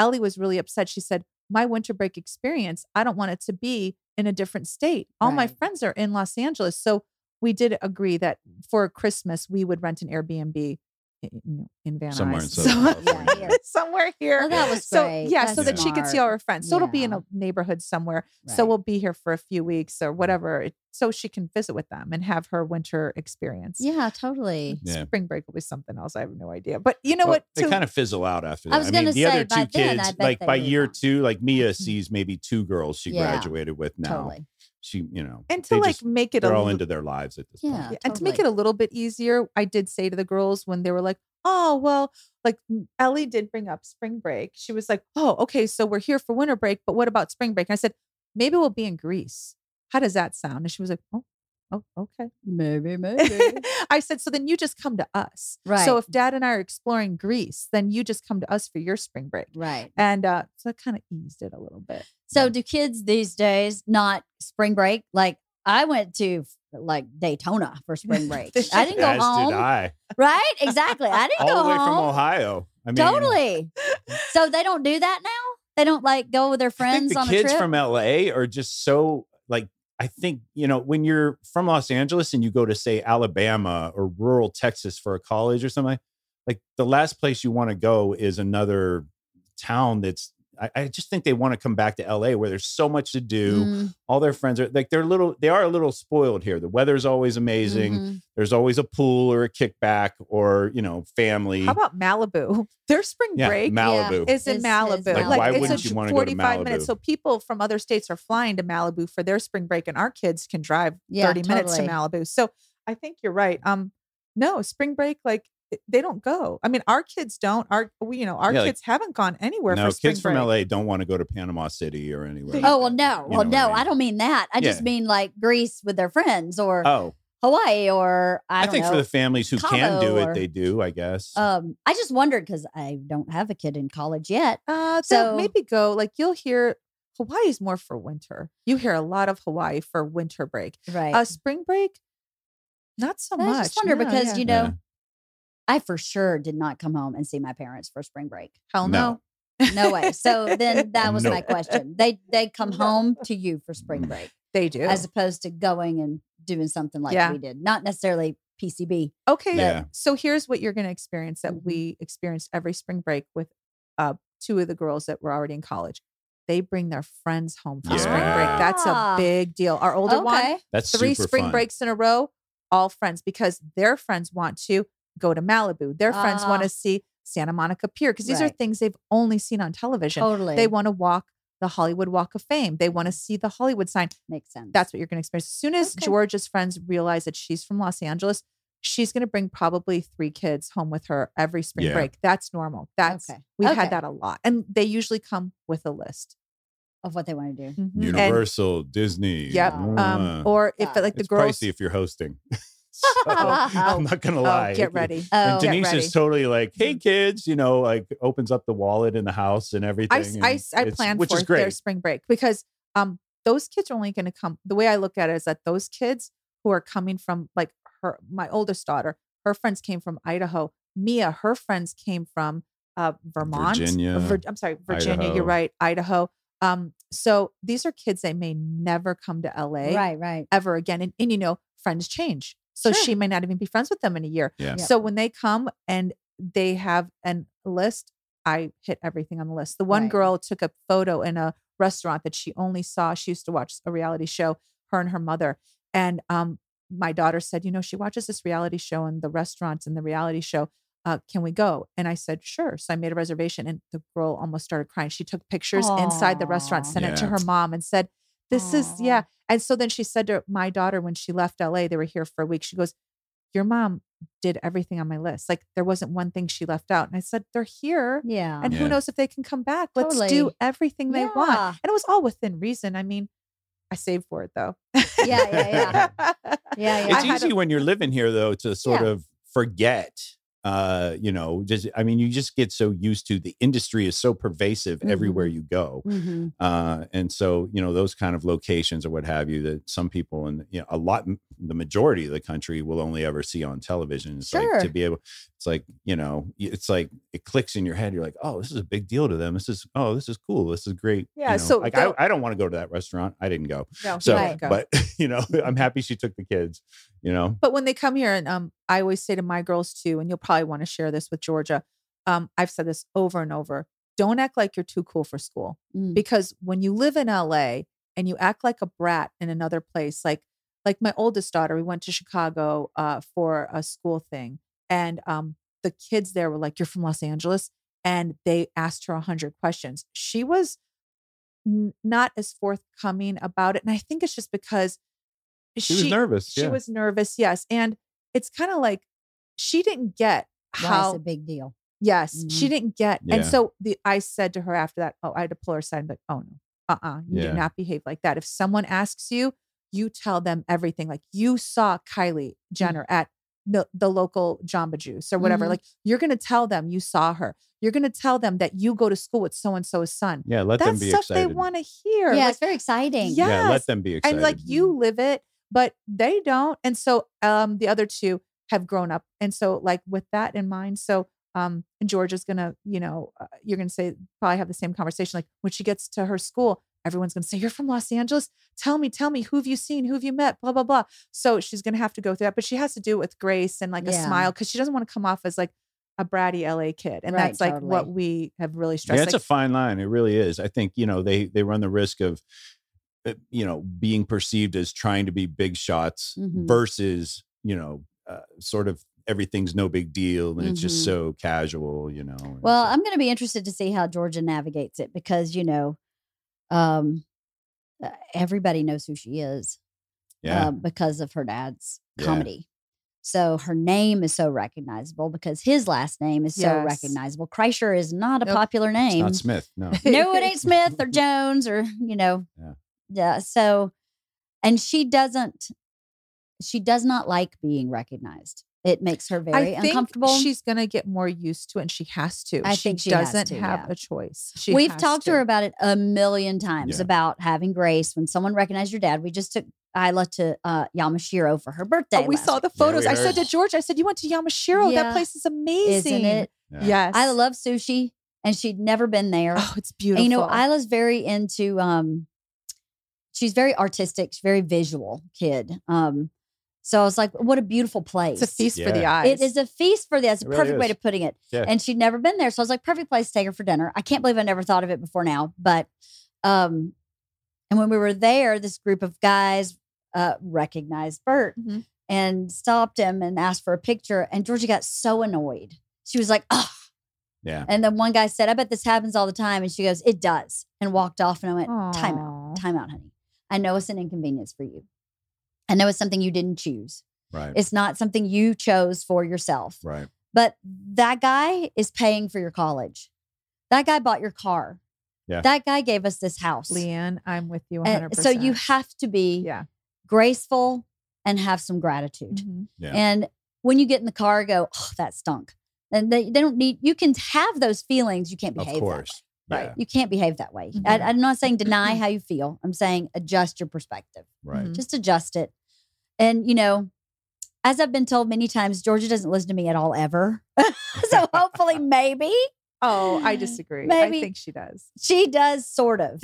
Ellie was really upset. She said, My winter break experience, I don't want it to be in a different state. All my friends are in Los Angeles. So we did agree that for Christmas we would rent an Airbnb in, in Van Somewhere in Nuys. [LAUGHS] Southern So- California. Yeah, somewhere here. Oh, that was so great. yeah, That's so that she could see all her friends. So it'll be in a neighborhood somewhere. So we'll be here for a few weeks or whatever, it- so she can visit with them and have her winter experience. Yeah, totally. Yeah. Spring break will be something else. I have no idea. But you know Well, what? They kind of fizzle out after that. I was mean, gonna the say, other by two then, I kids, bet like by year on. two, like Mia mm-hmm. sees maybe two girls she Yeah. graduated with now. Totally. She, you know, and to like just- make it they're a all li- into their lives at this Yeah. point. Yeah, and to make it a little bit easier, I did say to the girls when they were like, "Oh, well, like Ellie did bring up spring break. She was like, "Oh, okay, so we're here for winter break, but what about spring break?" And I said, "Maybe we'll be in Greece. How does that sound?" And she was like, "Oh, oh, okay." Maybe, maybe. [LAUGHS] I said, "So then you just come to us. Right. So if Dad and I are exploring Greece, then you just come to us for your spring break." right. And uh, so it kind of eased it a little bit. So do kids these days not spring break? Like I went to like Daytona for spring [LAUGHS] break. I didn't go As home. did I. Right? [LAUGHS] Exactly. I didn't All go the way home. from Ohio. I mean, totally. so they don't do that now? They don't like go with their I think friends the on a kids trip? from LA are just so like. I think you know when you're from Los Angeles and you go to say Alabama or rural Texas for a college or something. Like the last place you want to go is another town that's. I, I just think they want to come back to LA where there's so much to do. Mm, All their friends are like they're little. They are a little spoiled here. The weather's always amazing. mhm. There's always a pool or a kickback or you know family. How about Malibu? [LAUGHS] Their spring yeah, break Malibu. is in Is- is Malibu. Like, why it's wouldn't a you wanna go to 45 minutes. So people from other states are flying to Malibu for their spring break, and our kids can drive Yeah, 30 minutes to. Malibu. So I think you're right. Um, no, spring break, like it- they don't go. I mean, our kids don't. Our we, you know, our Yeah, like- kids haven't gone anywhere no, for spring kids from break. LA don't want to go to Panama City or anywhere. Oh well, no, You well, know what no, mean? I don't mean that. I just mean like Greece with their friends or Oh, Hawaii or I, I, don't think know. for the families who can Cabo do it, or- they do. I guess. um, I just wondered because I don't have a kid in college yet. Uh, So- so maybe go. Like you'll hear Hawaii is more for winter. You hear a lot of Hawaii for winter break. Right. Uh, spring break, not so I much. I just wonder No, because yeah. you know, Yeah. I for sure did not come home and see my parents for spring break. hell No. no. No way. So then [LAUGHS] that was my question. They they come [LAUGHS] home to you for spring Mm. break They do. as opposed to going and doing something like Yeah. we did. Not necessarily PCB. Okay. Yeah. So here's what you're going to experience that Mhm. we experienced every spring break with uh, two of the girls that were already in college. They bring their friends home for spring break. That's a big deal. Our older one, That's three super spring fun. breaks in a row, all friends because their friends want to go to Malibu. Their friends want Ah. to see Santa Monica Pier because these are things they've only seen on television. Totally. They want to walk the Hollywood Walk of Fame. They want to see the Hollywood sign. Makes sense. That's what you're going to experience. As soon as Okay. Georgia's friends realize that she's from Los Angeles, she's going to bring probably three kids home with her every spring Yeah. break. That's normal. That's Okay. we've Okay. had that a lot, and they usually come with a list. of what they want to do. Mhm. And- Universal, Disney. Yep. Uh, Um, or if Got like the it's girls, pricey if you're hosting. [LAUGHS] So, [LAUGHS] I'm not gonna oh, lie. get ready. And Oh, Get Denise ready. is totally like, "Hey kids," you know, like opens up the wallet in the house and everything. I, and s- I it's- plan which for is their spring break because um those kids are only going to come. The way I look at it is that those kids who are coming from like her, my oldest daughter, her friends came from Idaho. Mia, her friends came from uh, Vermont, Virginia, Vir- I'm sorry, Virginia. Idaho. You're right, Idaho. Um, so these are kids that may never come to LA right, right. ever again, and, and you know, friends change. So Sure. she may not even be friends with them in a year. Yeah. Yep. So when they come and they have an list, I hit everything on the list. The one Right. girl took a photo in a restaurant that she only saw. She used to watch a reality show, her and her mother. And um, my daughter said, you know, she watches this reality show and the restaurants and the reality show. Uh, can we go? And I said, sure. So I made a reservation and the girl almost started crying. She took pictures inside the restaurant, Aw. sent it to her mom and said, this is, yeah. And so then she said to my daughter when she left LA, they were here for a week. She goes, Your mom did everything on my list. Like there wasn't one thing she left out. And I said, They're here. Yeah. And who knows if they can come back? Let's do everything they want. And it was all within reason. I mean, I saved for it though. Yeah, yeah, yeah. [LAUGHS] Yeah, yeah. It's I easy a- when you're living here though to sort Yeah. of forget uh you know just i mean you just get so used to the industry is so pervasive everywhere Mm-hmm. you go hmm uh and so you know those kind of locations or what have you that some people and you know a lot the majority of the country will only ever see on television it's like Sure. to be able it's like you know it's like it clicks in your head you're like oh this is a big deal to them this is oh this is cool this is great you Yeah, know? so like I, I don't want to go to that restaurant i didn't go No, so he didn't go. but [LAUGHS] you know i'm happy she took the kids you know But when they come here, and um, I always say to my girls too, and you'll probably want to share this with Georgia. Um, I've said this over and over. Don't act like you're too cool for school. Mm. because when you live in LA and you act like a brat in another place, like like my oldest daughter, we went to Chicago uh, for a school thing, and um, the kids there were like, "You're from Los Angeles," and they asked her a hundred questions. She was n- not as forthcoming about it, and I think it's just because she, was nervous She yeah. was nervous, yes, and it's kind of like she didn't get how it's a big deal. Yes, she Mhm. didn't get. Yeah. And so the I said to her after that, oh, I had to pull her aside and be like, oh no, uh-uh, you Yeah. do not behave like that. If someone asks you, you tell them everything. Like you saw Kylie Jenner at the, the local Jamba Juice or whatever. Mhm. Like you're gonna tell them you saw her. You're gonna tell them that you go to school with so and so's son. yeah let them That's be stuff excited they want to hear. Yeah, Like, it's very exciting. Yeah. yeah let them be excited and like you live it, but they don't. And so um the other two have grown up. And so like with that in mind, so um and Georgia's gonna, you know, uh, you're gonna say probably have the same conversation. Like when she gets to her school, everyone's gonna say, You're from Los Angeles? Tell me, tell me, who have you seen? Who have you met? Blah, blah, blah. So she's gonna have to go through that, but she has to do it with grace and like a smile because she doesn't want to come off as like a bratty LA kid. And Right, that's like what we have really stressed. Yeah, it's like, a fine line. It really is. I think you know they they run the risk of uh, you know being perceived as trying to be big shots Mhm. versus you know uh, sort of everything's no big deal and it's just Mhm. so casual. You know. Well, so- I'm going to be interested to see how Georgia navigates it because you know, um, uh, everybody knows who she is yeah, um, because of her dad's Yeah. comedy. So her name is so recognizable because his last name is so recognizable. Kreischer is not a Nope. popular it's name. not Smith. No. [LAUGHS] no, it ain't Smith or [LAUGHS] Jones or you know. Yeah. Yeah. So, and she doesn't. She does not like being recognized. It makes her very I think uncomfortable. she's gonna get more used to it and she has to. I she think she doesn't to, have yeah. a choice. She We've talked to her about it a million times Yeah. about having grace when someone recognized your dad. We just took Ila to uh, Yamashiro for her birthday. Oh, we last saw week. the we photos. I said to George, I said, You went to Yamashiro. Yeah. That place is amazing. isn't it? Yeah. Yes. I love sushi, and she'd never been there. Oh, it's And, beautiful. you know, Ila's very into um she's very artistic, she's very visual kid. Um so I was like, what a beautiful place. it's a feast for the eyes. It is a feast for the eyes. It a really perfect way is. to putting it. Yeah. And she'd never been there. So I was like, perfect place to take her for dinner. I can't believe I never thought of it before now. But um and when we were there, this group of guys uh recognized Bert Mhm. and stopped him and asked for a picture. And Georgia got so annoyed. She was like, oh, Yeah. And then one guy said, I bet this happens all the time. And she goes, It does. And walked off. And I went, Time out, time out, honey. I know it's an inconvenience for you. I know it's something you didn't choose. Right. It's not something you chose for yourself. right. But that guy is paying for your college. That guy bought your car. Yeah. That guy gave us this house. LeeAnn, I'm with you 100%. And so you have to be yeah. graceful and have some gratitude. Mhm. Yeah. And when you get in the car, go, oh, that stunk. And they, they don't need, you can have those feelings. You can't Of behave that way. Of course. Right. Yeah. You can't behave that way. Mhm. I, I'm not saying deny [CLEARS THROAT] how you feel. I'm saying adjust your perspective. Right. Mhm. Just adjust it. And, you know, as I've been told many times, Georgia doesn't listen to me at all ever. [LAUGHS] so hopefully, [LAUGHS] maybe Oh, I disagree. Maybe- I think she does. she does sort of.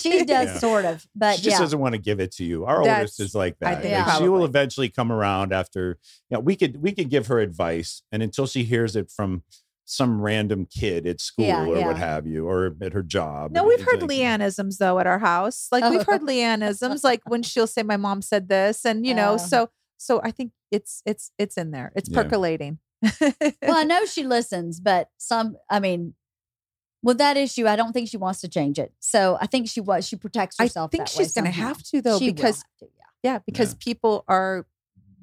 She [LAUGHS] does Yeah. sort of. But she just yeah. doesn't want to give it to you. Our That's- oldest is like I that. think Like, she will eventually come around after. You know, we could we could give her advice, and until she hears it from some random kid at school Yeah, or yeah. what have you, or at her job. No, we've heard like- LeeAnnisms though at our house. Like Oh. we've heard [LAUGHS] LeeAnnisms, like when she'll say, "My mom said this," and you know, Oh. so so I think it's it's it's in there. It's Yeah. percolating. well, I [LAUGHS] know she listens, but some, I mean, with that issue, I don't think she wants to change it. So I think she was, she protects herself. I think that she's going to have to though She because to, yeah. yeah, because Yeah. people are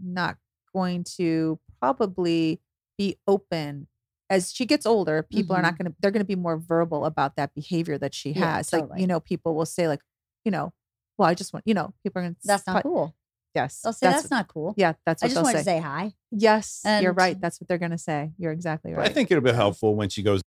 not going to probably be open as she gets older. People are not going to. They're going to be more verbal about that behavior that she Mm-hmm. Yeah, has. Like you know, people will say like, you know, well, I just want you know, people are going to. That's not cool. Yes, They'll say that's, not cool. Yeah, that's what I just say. to say hi. Yes, you're right. That's what they're going to say. You're exactly right. I think it'll be helpful when she goes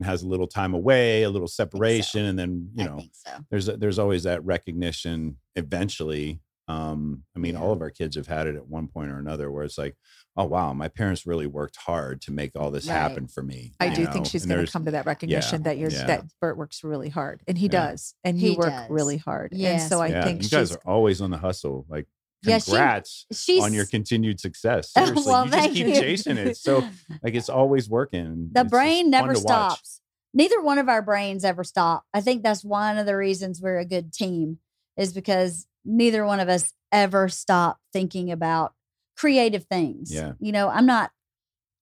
and has a little time away, a little separation, and then you know, so. there's there's always that recognition eventually. Um, I mean, all of our kids have had it at one point or another where it's like, oh wow, my parents really worked hard to make all this Right. happen for me. I do know? think she's And going to come to that recognition that you're yeah. that Bert works really hard, and he Yeah. does, and He you work does. really hard, and so I yeah, think you guys are always on the hustle. Like, Yeah, she- congrats on your continued success. [LAUGHS] Seriously, well, you just keep you. chasing it. So [LAUGHS] like it's always working. the It's brain never stops. Neither one of our brains ever stop. I think that's one of the reasons we're a good team is because neither one of us ever stop thinking about creative things. Yeah. You know, I'm not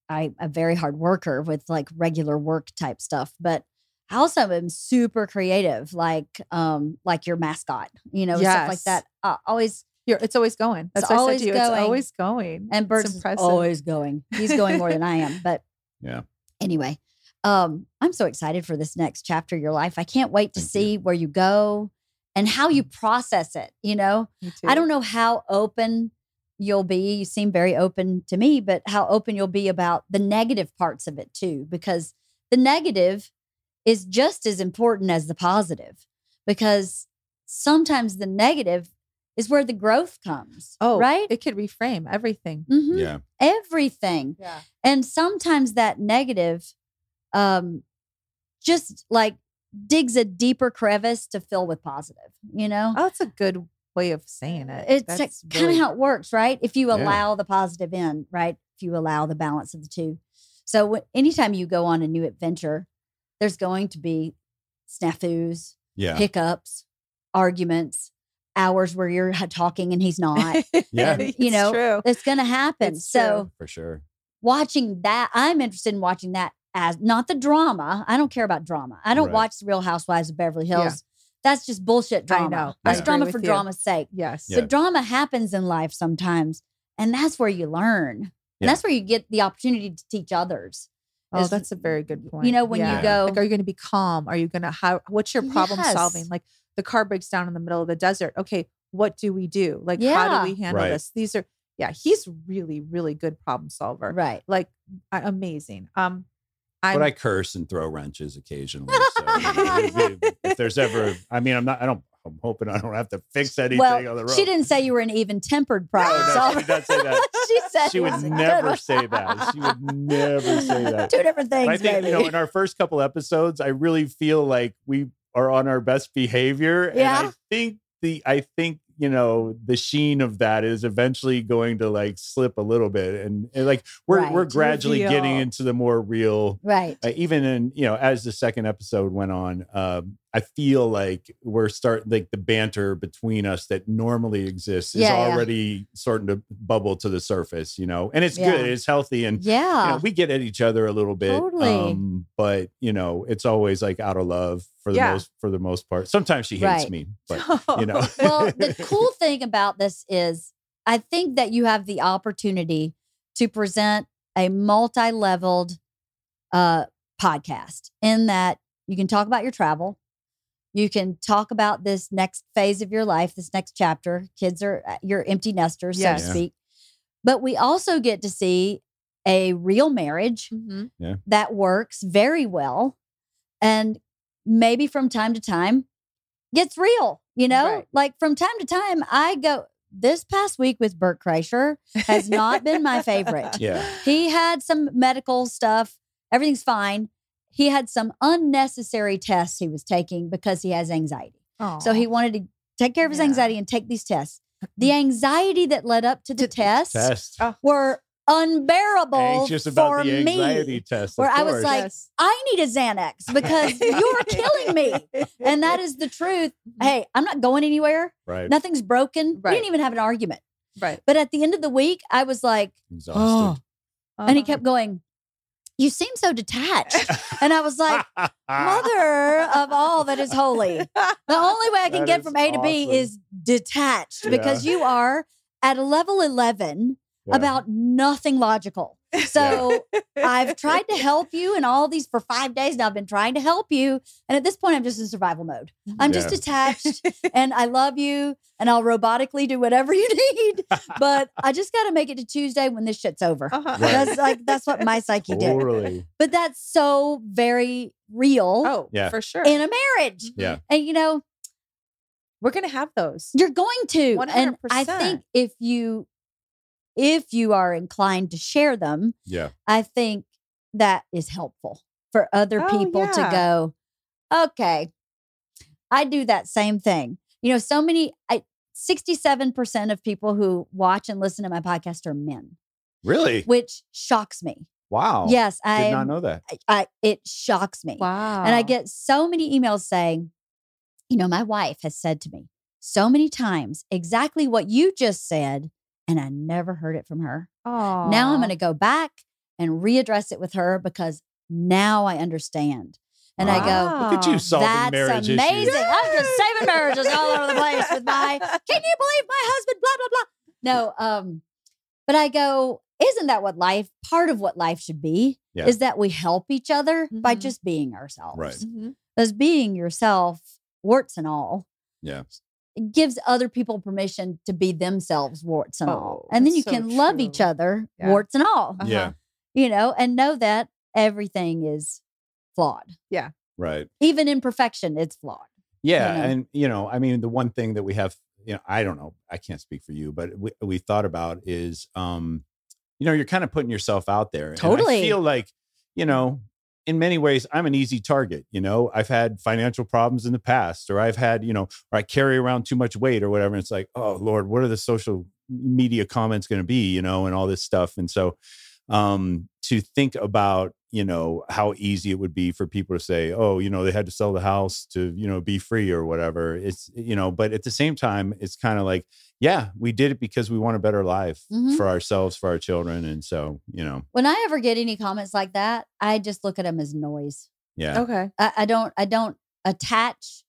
I a very hard worker with like regular work type stuff, but I also am super creative, like um like your mascot, you know, stuff like that. Uh, always You're, it's always going. That's It's what I said always to you. going. It's always going. and It's Bert's impressive. always going. He's going more than I am, but [LAUGHS] Yeah. anyway um i'm so excited for this next chapter of your life i can't wait to Thank you. see where you go and how you process it you know i don't know how open you'll be you seem very open to me but how open you'll be about the negative parts of it too because the negative is just as important as the positive because sometimes the negative is where the growth comes Oh, right It could reframe everything. Mhm. Yeah. everything Yeah. and sometimes that negative um just like digs a deeper crevice to fill with positive you know Oh, that's a good way of saying it. it's That's kind of how it works right if you Yeah. allow the positive in right if you allow the balance of the two so wh- anytime you go on a new adventure there's going to be snafus Yeah. hiccups arguments hours where you're talking and he's not [LAUGHS] Yeah. And, It's you know true. it's going to happen It's so true. For sure. watching that i'm interested in watching that as not the drama i don't care about drama i don't Right. watch the real housewives of beverly Yeah. hills that's just bullshit I drama know. that's I drama for you. drama's sake Yes. Yeah. but drama happens in life sometimes and that's where you learn and that's where you get the opportunity to teach others Oh, that's a very good point. you know when Yeah. you go like, are you going to be calm? Are you going to how? What's your problem solving? Like the car breaks down in the middle of the desert. Okay, what do we do? Like, how do we handle Right. this? These are yeah. He's really, really good problem solver. right Like amazing. Um, I'm, but I curse and throw wrenches occasionally. [LAUGHS] So if, if- there's ever, I mean, I'm not, I don't, I'm hoping I don't have to fix anything on the well road. she didn't say you were an even-tempered problem no, she did say that. [LAUGHS] she said she would never say that. She would never say [LAUGHS] that. two different things But I think, baby. you know, in our first couple episodes, I really feel like we are on our best behavior. And Yeah. I think the, I think, you know, the sheen of that is eventually going to like slip a little bit. And, and like we're, we're Right. gradually getting into the more real, right uh, even in you know as the second episode went on um I feel like we're starting like the banter between us that normally exists is Yeah, yeah. already starting to bubble to the surface, you know, and it's Yeah. good, it's healthy, and you Yeah. know, we get at each other a little bit, Totally. um, but you know, it's always like out of love for the Yeah. most for the most part. Sometimes she hates Right. me, [LAUGHS] but you know, well, the [LAUGHS] cool thing about this is I think that you have the opportunity to present a multi-leveled uh, podcast in that you can talk about your travel. You can talk about this next phase of your life, this next chapter. Kids are uh, your empty nesters, so Yes. to speak. But we also get to see a real marriage Mhm. that works very well and maybe from time to time gets real you know Right. like from time to time i go this past week with bert kreischer has not been my favorite [LAUGHS] yeah, he had some medical stuff everything's fine he had some unnecessary tests he was taking because he has anxiety so he wanted to take care of his Yeah. anxiety and take these tests the anxiety that led up to the tests test. Oh, were unbearable Anxious about for the anxiety me test. where of I was like, Yes. I need a Xanax because you're killing me. And that is the truth. Hey, I'm not going anywhere. right, Nothing's broken. We Right. didn't even have an argument. right. But at the end of the week, I was like, exhausted. [GASPS] and he Uh-huh. kept going, You seem so detached. And I was like, Mother of all that is holy. The only way I can That get from A to B is detached because you are at a level 11 Yeah. about nothing logical. [LAUGHS] So I've [LAUGHS] tried to help you and all these for five days now. I've been trying to help you. And at this point, I'm just in survival mode. I'm just Yeah. detached [LAUGHS] and I love you and I'll robotically do whatever you need. But I just got to make it to Tuesday when this shit's over. Uh-huh. Right. That's like, that's what my psyche did. But that's so very real Oh, Yeah. for sure. in a marriage. Yeah. And you know, We're gonna have those. You're going to. And I think if you if you are inclined to share them, Yeah, I think that is helpful for other Oh, people to go, okay, I do that same thing. You know, so many I 67% of people who watch and listen to my podcast are men, really. which shocks me. Wow. Yes, I, did not know that. I, I it shocks me. Wow. And I get so many emails saying, you know, my wife has said to me so many times exactly what you just said, and I never heard it from her. Now I'm going to go back and readdress it with her because now I understand. And I go, Look at you Wow. solving that's marriage amazing. issues. I'm just saving marriages all over the place with my, [LAUGHS] can you believe my husband, blah, blah, blah. No, um, but I go, isn't that what life, part of what life should be? Yeah. Is that we help each other by Mhm. just being ourselves. Right. Mhm. Because being yourself, warts and all, Yeah. It gives other people permission to be themselves, warts and all. Oh, And then you so can love each other, Yeah. warts and all, Uh-huh. Yeah. you know, and know that everything is flawed. Yeah. Right. Even imperfection, it's flawed. Yeah, know? and you know, I mean, the one thing that we have, you know, I don't know, I can't speak for you, but we we thought about is, um, you know, you're kind of putting yourself out there. And Totally. I feel like, you know, in many ways, I'm an easy target. You know, I've had financial problems in the past, or I've had, you know, or I carry around too much weight or whatever. And it's like, oh Lord, what are the social media comments going to be? You know, and all this stuff. And so, um, to think about you know how easy it would be for people to say oh you know they had to sell the house to you know be free or whatever it's you know but at the same time it's kind of like yeah we did it because we want a better life Mhm. for ourselves for our children and so you know When I ever get any comments like that, I just look at them as noise. yeah Okay. I, I don't I don't attach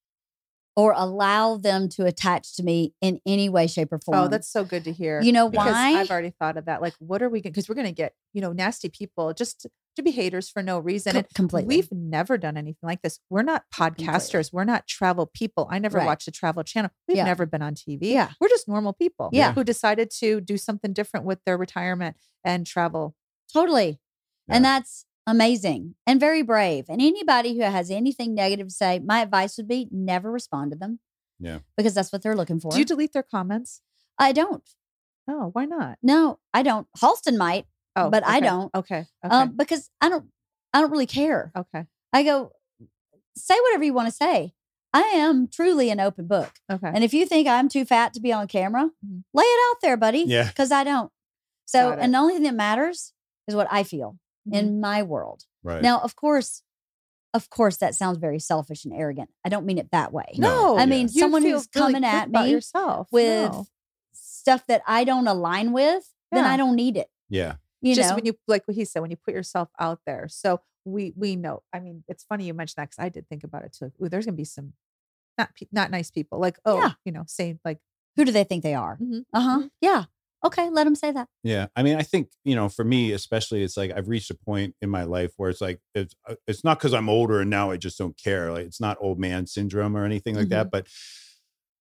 or allow them to attach to me in any way, shape, or oh, form. Oh, that's so good to hear. you know because why? I've already thought of that. Like, what are we going? Because we're going to get you know nasty people just to, to be haters for no reason. Co- And completely. we've never done anything like this. We're not podcasters. We're not travel people. I never Right. watched a travel channel. We've Yeah. never been on TV. Yeah. We're just normal people. Yeah. Who decided to do something different with their retirement and travel. Totally. And that's amazing and very brave. And anybody who has anything negative to say, my advice would be never respond to them. Yeah. Because that's what they're looking for. Do you delete their comments? I don't. Oh, why not? No, I don't. Halston might, Oh, But I don't. Okay. Okay. um, because I don't I don't really care. okay. I go, say whatever you want to say. I am truly an open book. Okay. And if you think I'm too fat to be on camera, Mhm. lay it out there, buddy. Yeah. Because I don't. So, and the only thing that matters is what I feel In my world. right Now, of course, of course, that sounds very selfish and arrogant. I don't mean it that way. No, I yeah. mean You someone who's really coming good at me yourself with No. stuff that I don't align with, then I don't need it. Yeah. You just know, when you like what he said when you put yourself out there so we we know i mean it's funny you mentioned that because i did think about it too like, ooh, there's gonna be some not pe- not nice people like oh Yeah. you know say like who do they think they are? Mhm, Uh huh. Yeah. Okay. Let them say that. Yeah, I mean, I think you know, for me especially, it's like I've reached a point in my life where it's like it's uh, it's not because I'm older and now I just don't care. Like it's not old man syndrome or anything like that. But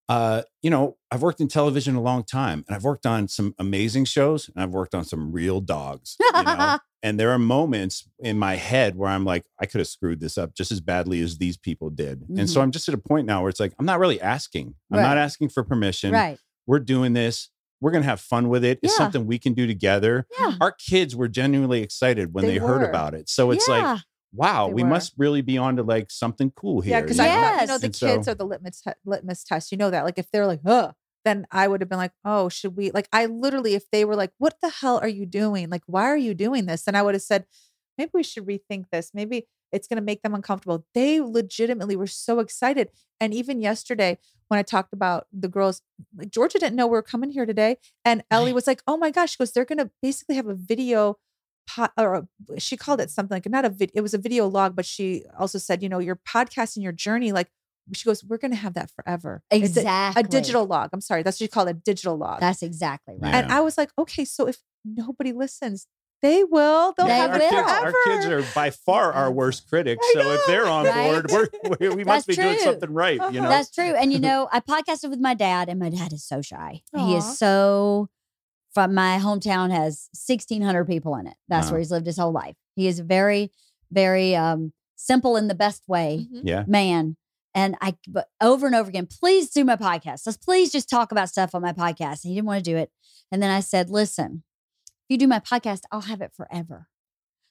uh, you know, I've worked in television a long time, and I've worked on some amazing shows, and I've worked on some real dogs. You know? [LAUGHS] and there are moments in my head where I'm like, I could have screwed this up just as badly as these people did. And so I'm just at a point now where it's like I'm not really asking. I'm not asking for permission. right. We're doing this. We're gonna have fun with it. It's Yeah. something we can do together Yeah. our kids were genuinely excited when They they, heard were. about it. So it's like, wow, They we were. must really be on to like something cool here. yeah because you i know? thought, you know the And kids so- are the litmus te- litmus test you know that like if they're like huh then i would have been like oh should we like i literally if they were like what the hell are you doing like why are you doing this then i would have said maybe we should rethink this maybe it's going to make them uncomfortable they legitimately were so excited and even yesterday when i talked about the girls like georgia didn't know we were coming here today and ellie was like oh my gosh she goes they're going to basically have a video po- or a- she called it something like not a video, it was a video log but she also said you know your podcast and your journey like she goes we're going to have that forever It's a- Exactly. a, digital log i'm sorry that's what she called it a digital log That's exactly right. Yeah. and i was like okay so if nobody listens they will they'll They have our, it will. kids, forever our kids are by far our worst critics. So if they're on Right? board, we're, [LAUGHS] we we must That's be doing something right. You know, That's true. And you [LAUGHS] know, I podcasted with my dad, and my dad is so shy. He is so from my hometown has 1600 people in it. That's Wow. where he's lived his whole life. He is very, very um, simple in the best way Mhm. yeah. man. And I, but over and over again, please do my podcast. Let's please just talk about stuff on my podcast. And he didn't want to do it. And then I said, listen, if you do my podcast, I'll have it forever.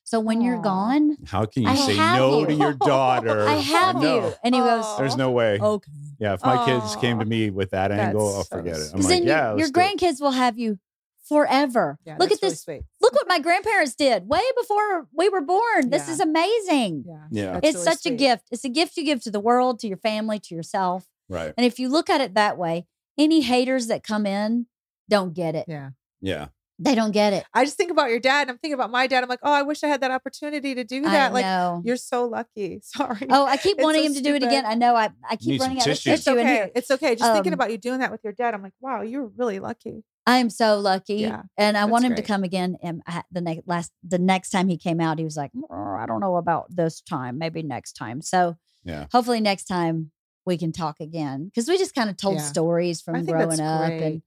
So when you're gone, How can you I say no you. to your [LAUGHS] daughter? I have know. you. And he goes, Aw. There's no way. okay. Yeah, if my kids came to me with that angle, I'll so forget it. I'm. Because like, then yeah, your, your it. grandkids will have you forever. yeah, Look at that's really this. sweet. Look what my grandparents did way before we were born. This Yeah. is amazing. yeah Yeah. It's really such a gift. It's a gift you give to the world, to your family, to yourself. Right. And if you look at it that way, any haters that come in don't get it. yeah Yeah. They don't get it. i just think about your dad and i'm thinking about my dad i'm like oh i wish i had that opportunity to do I that like know. you're so lucky [LAUGHS] sorry Oh, I keep It's wanting so him to do it again. I know. I, I keep Need running out of tissues. it's tissue in okay here. it's okay just thinking Um, about you doing that with your dad i'm like wow you're really lucky I am so lucky, Yeah, and I want him to come again. And I, the next last, the next time he came out, he was like, "Oh, "I don't know about this time. Maybe next time." So Yeah. hopefully next time we can talk again because we just kind of told Yeah. stories from growing up, great. and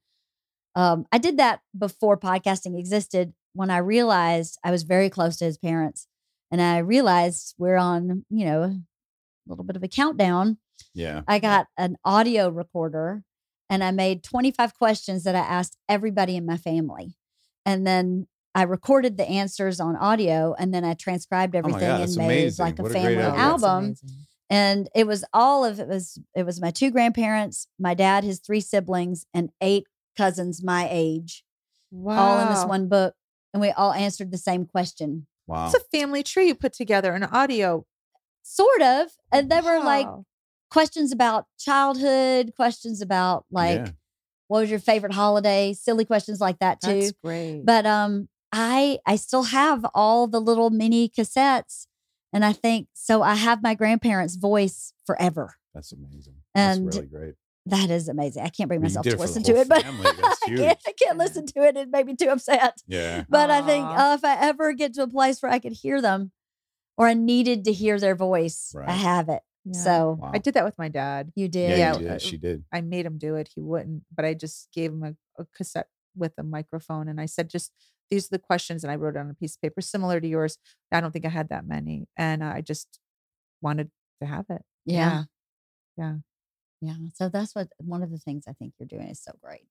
um, I did that before podcasting existed. When I realized I was very close to his parents, and I realized we're on, you know, a little bit of a countdown. Yeah. I got an audio recorder and I made 25 questions that I asked everybody in my family. And then I recorded the answers on audio and then I transcribed Oh everything God, and made amazing. like a What a family idea. Oh, album. And it was all of it was it was my two grandparents, my dad, his three siblings, and eight cousins my age, wow all in this one book. And we all answered the same question. Wow. it's a family tree you put together an audio Sort of. And they were like questions about childhood, questions about like Yeah. what was your favorite holiday silly questions like that too that's great but um i i still have all the little mini cassettes and i think so i have my grandparents voice forever That's amazing. And That's really great. That is amazing i can't bring I mean, you myself to it for the listen to it but [LAUGHS] I, can't. I can't listen to it it made me too upset Yeah. but i think uh, if i ever get to a place where i could hear them or i needed to hear their voice i have it Yeah. so Wow. i did that with my dad you Yeah, did you Yeah, did. uh, She did. I made him do it. He wouldn't, but I just gave him a, a cassette with a microphone and I said, just these are the questions. And I wrote it on a piece of paper similar to yours. I don't think I had that many. And I just wanted to have it. yeah Yeah. Yeah. So that's what one of the things I think you're doing is so great.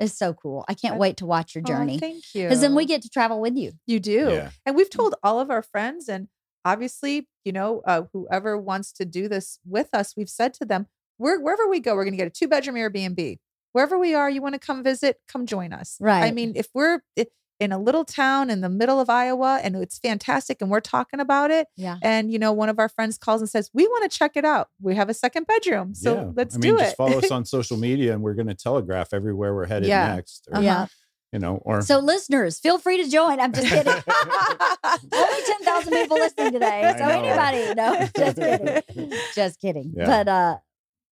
It's so cool. I can't I- wait to watch your Oh, journey thank you. because then we get to travel with you. you do. Yeah. And we've told all of our friends and obviously, you know, uh, whoever wants to do this with us, we've said to them, we're, wherever we go, we're going to get a two bedroom Airbnb. Wherever we are, you want to come visit, come join us. Right. I mean, if we're i- in a little town in the middle of Iowa and it's fantastic and we're talking about it. Yeah. And you know, one of our friends calls and says, "We want to check it out. We have a second bedroom, so Yeah. let's I mean, do just it." follow us [LAUGHS] on social media, and we're going to telegraph everywhere we're headed Yeah. next. Or, Uh-huh. Yeah. You know, or So, listeners, feel free to join. I'm just kidding. [LAUGHS] [LAUGHS] Only 10,000 people listening today. So, anybody, no, just kidding. Just kidding. Yeah. But, uh,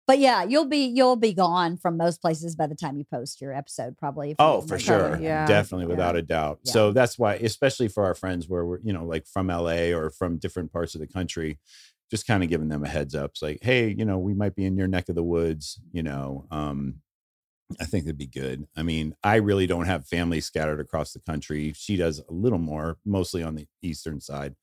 but yeah, you'll be you'll be gone from most places by the time you post your episode, probably. if Oh, for sure. Yeah. Definitely, Yeah. without a doubt. Yeah. So that's why, especially for our friends where we're, you know, like from LA or from different parts of the country, just kind of giving them a heads up. It's like, hey, you know, we might be in your neck of the woods, you know. Um, I think that'd be good. I mean, I really don't have family scattered across the country. She does a little more, mostly on the eastern side.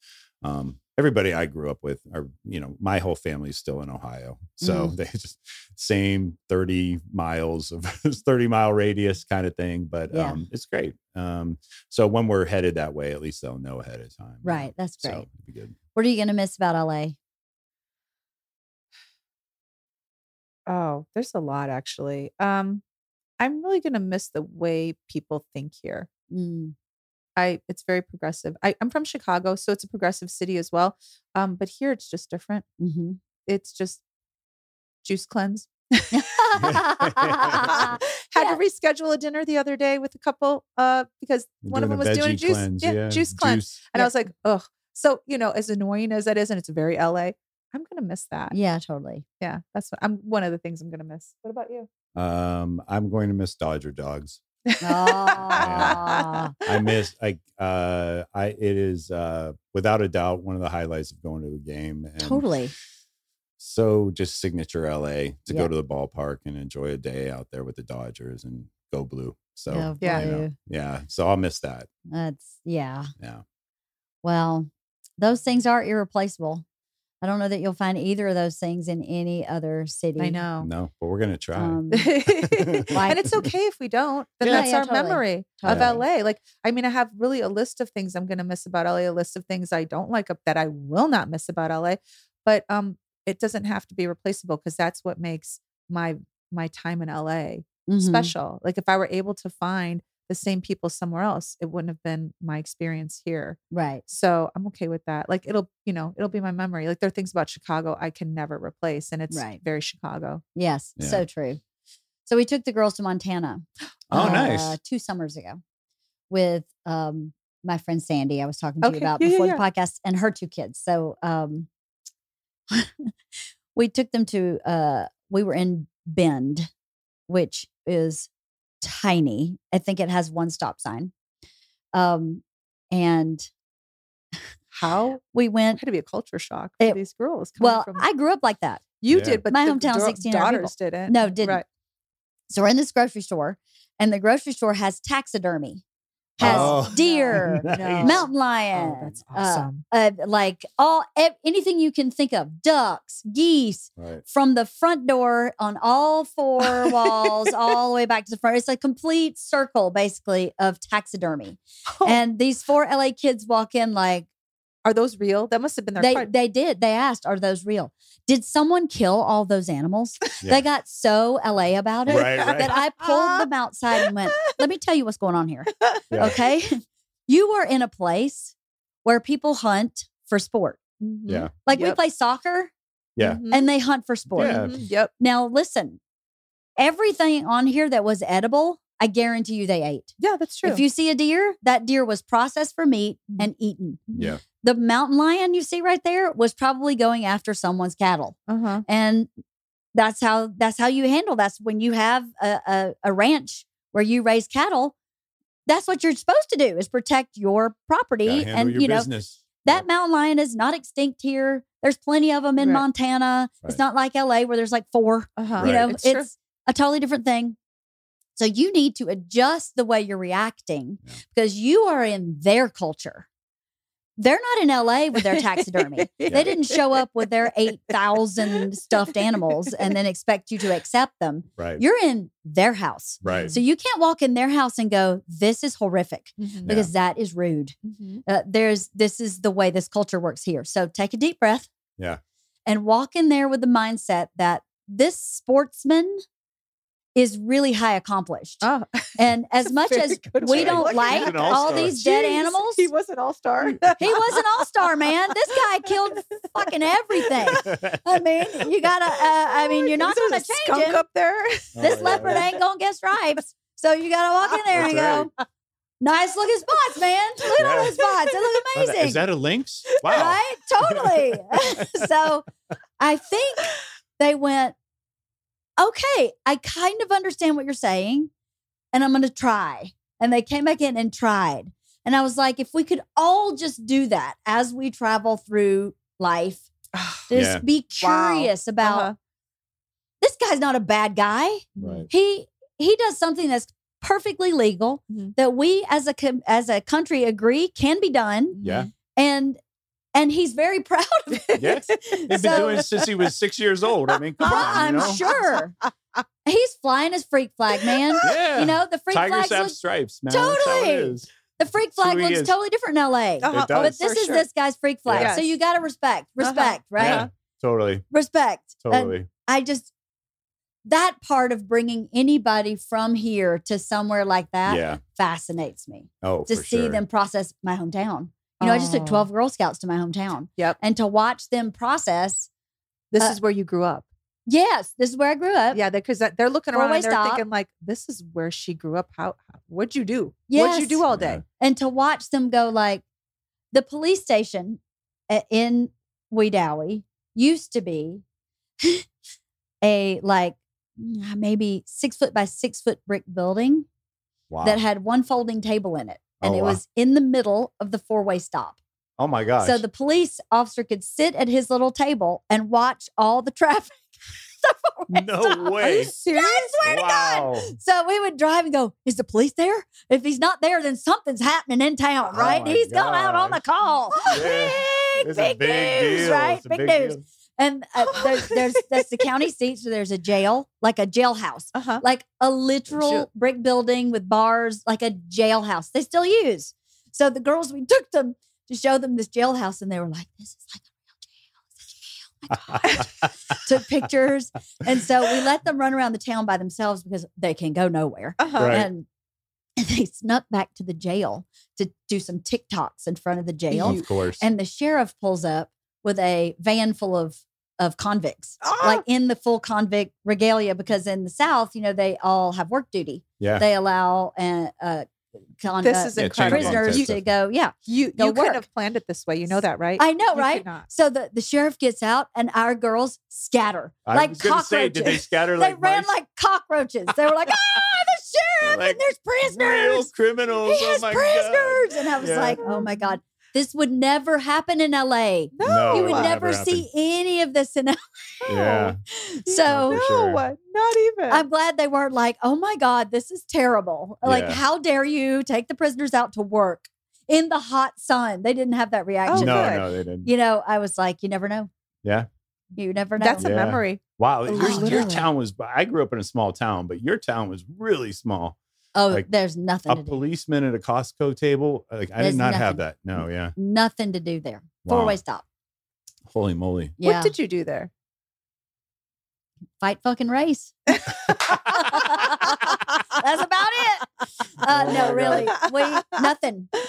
Um, everybody I grew up with are, you know, my whole family's still in Ohio. So Mm. [LAUGHS] they just same 30 miles of [LAUGHS] 30 mile radius kind of thing. But Yeah. um, it's great. Um, so when we're headed that way, at least they'll know ahead of time. Right. That's So great. it'd be good. What are you going to miss about LA? Oh, there's a lot actually. Um, I'm really gonna miss the way people think here. Mm, I it's very progressive. I, I'm from Chicago, so it's a progressive city as well. Um, but here it's just different. hmm It's just juice cleanse. mm-hmm. [LAUGHS] [LAUGHS] Had Yeah. to reschedule a dinner the other day with a couple uh because You're one of them was doing veggie juice cleanse, yeah, juice cleanse. juice. And I was like, ugh. So, you know, as annoying as that is, and it's very LA, I'm gonna miss that. yeah, totally. Yeah. That's what I'm one of the things I'm gonna miss. What about you? Um, I'm going to miss Dodger dogs. Oh, I miss I uh I it is uh without a doubt one of the highlights of going to a game and totally. so just signature LA to Yeah. go to the ballpark and enjoy a day out there with the Dodgers and go blue. So Go Yeah. blue. yeah. So I'll miss that. That's, yeah. Yeah. Well, those things are irreplaceable. I don't know that you'll find either of those things in any other city. I know. No, but we're gonna try. Um, [LAUGHS] and it's okay if we don't. Then Yeah, that's yeah, our totally. memory Totally. of LA. Like, I mean, I have really a list of things I'm going to miss about LA, a list of things I don't like up that I will not miss about LA. But um, it doesn't have to be replaceable because that's what makes my my time in LA mhm. special. Like, if I were able to find the same people somewhere else, it wouldn't have been my experience here. Right. So I'm okay with that. Like, it'll you know it'll be my memory. Like, there are things about Chicago I can never replace, and it's Right. very Chicago. Yes. Yeah. So true. So we took the girls to Montana. [GASPS] Oh, uh, nice. Two summers ago with um, my friend Sandy, I was talking to Okay. you about Yeah, yeah, before yeah. the podcast, and her two kids. So um, [LAUGHS] we took them to, uh, we were in Bend, which is tiny. I think it has one stop sign. Um, and How we it [SIGHS] went, had to be a culture shock for It- these girls. well, from- I grew up like that. you Yeah. did, but My the hometown, da- 1600 daughters didn't. No, didn't. Right. So we're in this grocery store, and the grocery store has taxidermy, has Oh. [LAUGHS] deer, Nice. mountain lion, Oh, that's uh, awesome. uh, like all ev- anything you can think of, ducks, geese, Right. from the front door on all four [LAUGHS] walls, all the way back to the front. It's a complete circle, basically, of taxidermy. Oh, And these four LA kids walk in like are those real? That must have been their they card. they did. They asked, "Are those real? Did someone kill all those animals?" Yeah. They got so LA about it Right, right. that I pulled them outside and went, "Let me tell you what's going on here." [LAUGHS] Yeah. Okay, you are in a place where people hunt for sport. Mhm. Yeah. Like we play soccer Yeah. Mhm. and they hunt for sport. Yeah. Mhm. Yep. Now listen, everything on here that was edible, I guarantee you they ate. Yeah, that's true. If you see a deer, that deer was processed for meat Mhm. and eaten. Yeah. The mountain lion you see right there was probably going after someone's cattle. uh-huh. And that's how that's how you handle that's when you have a, a, a ranch where you raise cattle. That's what you're supposed to do is protect your property. And your you know, business. that Yep. mountain lion is not extinct here. There's plenty of them in Right. Montana. It's not like LA where there's like four. Uh-huh. You Right. know, It's it's, a totally different thing. So you need to adjust the way you're reacting Yeah. because you are in their culture. They're not in LA with their taxidermy. [LAUGHS] Yeah. They didn't show up with their 8,000 stuffed animals and then expect you to accept them. Right. You're in their house. right. So you can't walk in their house and go, this is horrific Mhm. because that is rude. Mhm. Uh, there's this is the way this culture works here. So take a deep breath. Yeah. And walk in there with the mindset that this sportsman is really high accomplished. Oh, And [LAUGHS] as much as we way don't like all All-star. these dead Jeez, animals, He was an all star. [LAUGHS] he was an all-star man. This guy [LAUGHS] killed fucking everything. I mean, you gotta. Uh, I mean, you're not gonna a change skunk him. up there. This Oh, leopard yeah. ain't gonna get stripes. So you gotta walk in there and That's go, nice looking spots, man. Look at all those spots. They look amazing. Is that a lynx? Wow. Right? Totally. so I think they went, okay, I kind of understand what you're saying, and I'm gonna try. And they came back in and tried. And I was like, if we could all just do that as we travel through life, [SIGHS] just Yeah. be Wow. curious about Uh-huh. this guy's not a bad guy. Right. He he does something that's perfectly legal Mhm. that we as a as a country agree can be done Yeah. and and he's very [LAUGHS] proud of it. Yes, he's been So- doing it since he was six years old. I mean, come on. I'm you know? sure he's flying his freak flag, man. [LAUGHS] Yeah. You know the freak Tigers flags have look, stripes, man. That's how it Totally. the freak flag looks is. totally different in LA. Uh-huh. does. But this for is sure. this guy's freak flag, so you got to respect, Uh-huh. respect, right? Yeah. Totally. Respect. And Totally. I just that part of bringing anybody from here to somewhere like that yeah. fascinates me. Oh, to for see sure. them process my hometown. You know, I just took Oh. 12 Girl Scouts to my hometown. Yep. And to watch them process, This Uh, is where you grew up. yes, this is where I grew up. Yeah, because they're looking around and they're stop. thinking like, "This is where she grew up. How? how what'd you do? What'd you do all day?" And to watch them go like the police station in Wedowee used to be [LAUGHS] a like maybe six foot by six foot brick building Wow. that had one folding table in it. And Oh, it wow. was in the middle of the four way stop. oh my gosh. So the police officer could sit at his little table and watch all the [LAUGHS] traffic. [LAUGHS] The no stop. Are way. you serious? I swear to God. wow. So we would drive and go, Is the police there? If he's not there, then something's happening in town, Oh right? my He's gone out on the call. Yeah. Big, big, big news, deal. right? Big, big news. deal. And uh, [LAUGHS] there's, there's that's the county seat. So there's a jail, like a jailhouse, Uh huh. like a literal Sure. brick building with bars, like a jailhouse. They still use. So the girls, we took them to show them this jailhouse, and they were like, "This is like a real jail. It's a jail." Oh my God. [LAUGHS] Took pictures, and so we let them run around the town by themselves because they can go nowhere. Uh huh. Right. And, and they snuck back to the jail to do some TikToks in front of the jail. of course. And the sheriff pulls up with a van full of of convicts, Ah! like in the full convict regalia, because in the South, you know, they all have work duty. yeah. They allow uh, uh, con- This uh, is Yeah, incredible. prisoners contact to go. Yeah. You Go you couldn't work. have planned it this way. You know that, right? I know, You right? So the, the sheriff gets out and our girls scatter I like was cockroaches. say, did they scatter They like ran like cockroaches. They were like, [LAUGHS] ah, the sheriff, Like and there's prisoners. real criminals? He oh has my prisoners. God. And I was Yeah. like, oh my God, this would never happen in LA. No, you would would never never see any of this in [LAUGHS] LA. Yeah. [LAUGHS] So No, no, sure. not even. I'm glad they weren't like, oh my God, this is terrible. Like, Yeah. how dare you take the prisoners out to work in the hot sun? They didn't have that Oh, reaction. no, good. no, they didn't. You know, I was like, you never know. Yeah. You never know. That's a Yeah. memory. Wow. Oh, Your, your town was, I grew up in a small town, but your town was really small. Oh, like, there's nothing A to do. policeman at a Costco table. Like, I There's did not have that. No, yeah. Nothing to do there. Wow. Four way stop. Holy moly. Yeah. What did you do there? Fight fucking race. [LAUGHS] That's about it. Uh, Oh no, really. God. We nothing. [LAUGHS]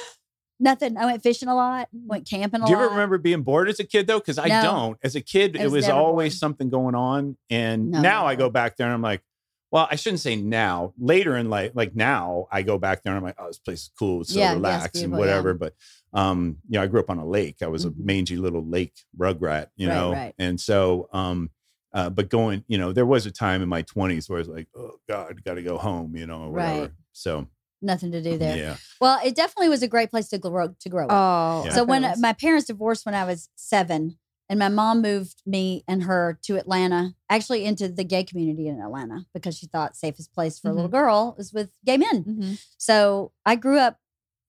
Nothing. I went fishing a lot, went camping a Do you lot. ever remember being bored as a kid though? Because I No. don't. As a kid, it was was always bored. something going on. And No. now I go back there and I'm like, well, I shouldn't say now. Later in life, like now, I go back there and I'm like, oh, this place is cool. It's so Yeah, yes, relaxed and whatever. yeah. But um, you know, I grew up on a lake. I was Mhm. a mangy little lake rugrat, you Right, know, right. and so um, uh, but going, you know, there was a time in my 20s where I was like, oh God, got to go home, you know, or whatever. Right. So Nothing to do [LAUGHS] there. yeah, Well, it definitely was a great place to grow to grow up. Oh, Yeah. So when my parents divorced when I was seven, and my mom moved me and her to Atlanta, actually into the gay community in Atlanta because she thought safest place for a little girl is with gay men. Mhm. So I grew up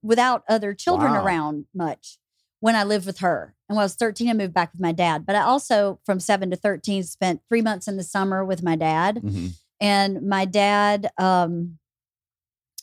without other children Wow. around much when I lived with her. And when I was 13, I moved back with my dad. But I also, from seven to 13, spent three months in the summer with my dad. Mhm. And my dad um,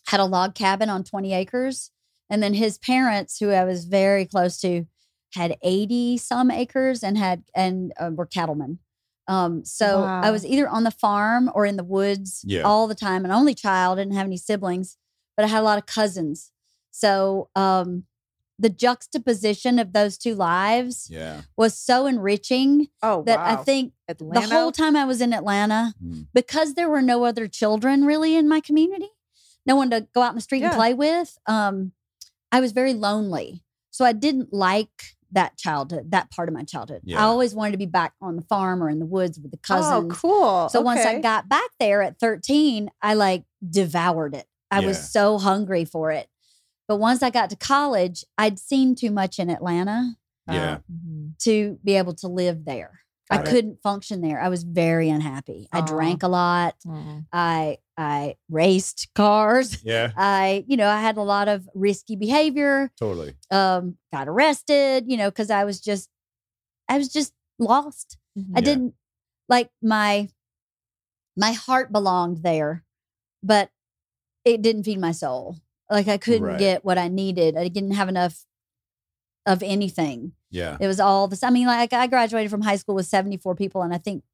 had a log cabin on 20 acres. And then his parents, who I was very close to, had 80 some acres and had and uh, were cattlemen. Um, so I was either on the farm or in the woods Yeah. all the time. An only child, didn't have any siblings, but I had a lot of cousins. So um, the juxtaposition of those two lives Yeah. was so enriching Oh, that I think Atlanta. the whole time I was in Atlanta, Mm. because there were no other children really in my community, no one to go out in the street and play with, um, I was very lonely. So I didn't like that childhood, that part of my childhood. Yeah. I always wanted to be back on the farm or in the woods with the cousins. Oh, cool. So once I got back there at 13, I like devoured it. I was so hungry for it. But once I got to college, I'd seen too much in Atlanta Yeah. Mhm. to be able to live there. I it. couldn't function there. I was very unhappy. I drank a lot. Mhm. I I raced cars. Yeah. I, you know, I had a lot of risky behavior. Totally. Um, got arrested, you know, because I was just I was just lost. I Mhm. Yeah. didn't like my my heart belonged there, but it didn't feed my soul. Like I couldn't Right. get what I needed. I didn't have enough of anything. Yeah. It was all this. I mean, like I graduated from high school with 74 people, and I think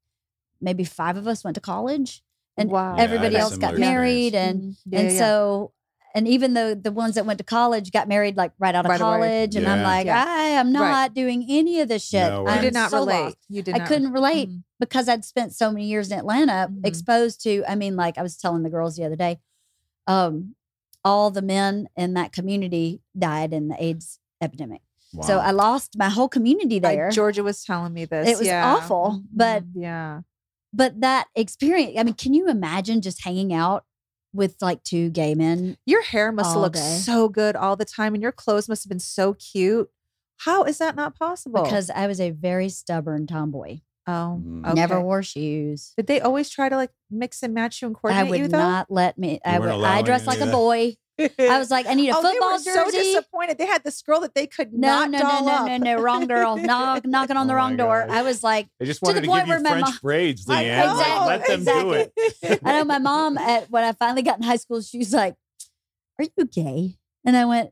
maybe five of us went to college, and Wow. Everybody had a else got married. experience. And Mhm. Yeah, and yeah, yeah. so, and even though the ones that went to college got married like right out of Right away. college, and I'm like, Yeah. I am Right. not doing any of this shit. No I'm did not so relate. lost. You did I not. couldn't relate Mhm. because I'd spent so many years in Atlanta Mhm. exposed to, I mean, like I was telling the girls the other day, um, all the men in that community died in the AIDS epidemic. So I lost my whole community I- there. Georgia was telling me this. It was yeah. awful, but- Mhm. yeah. but that experience, I mean, can you imagine just hanging out with like two gay men? Your hair must all look day. so good all the time, and your clothes must have been so cute. How is that not possible? Because I was a very stubborn tomboy. oh, Mm. okay. Never wore shoes. Did they always try to like mix and match you and I coordinate would you though? not let me. I weren't would. I allowing dressed like of a boy. [LAUGHS] I was like, I need a oh, they football were so disappointed. They had this girl that they could No, not no, no, doll no, up. no, no, wrong girl. [LAUGHS] Knock, knocking on the Oh wrong door. gosh. I was like, They just to the to, point give you where my French mom- braids, I LeeAnn. know, Like, let them do it. [LAUGHS] I know my mom at when I finally got in high school, she was like, "Are you gay?" And I went,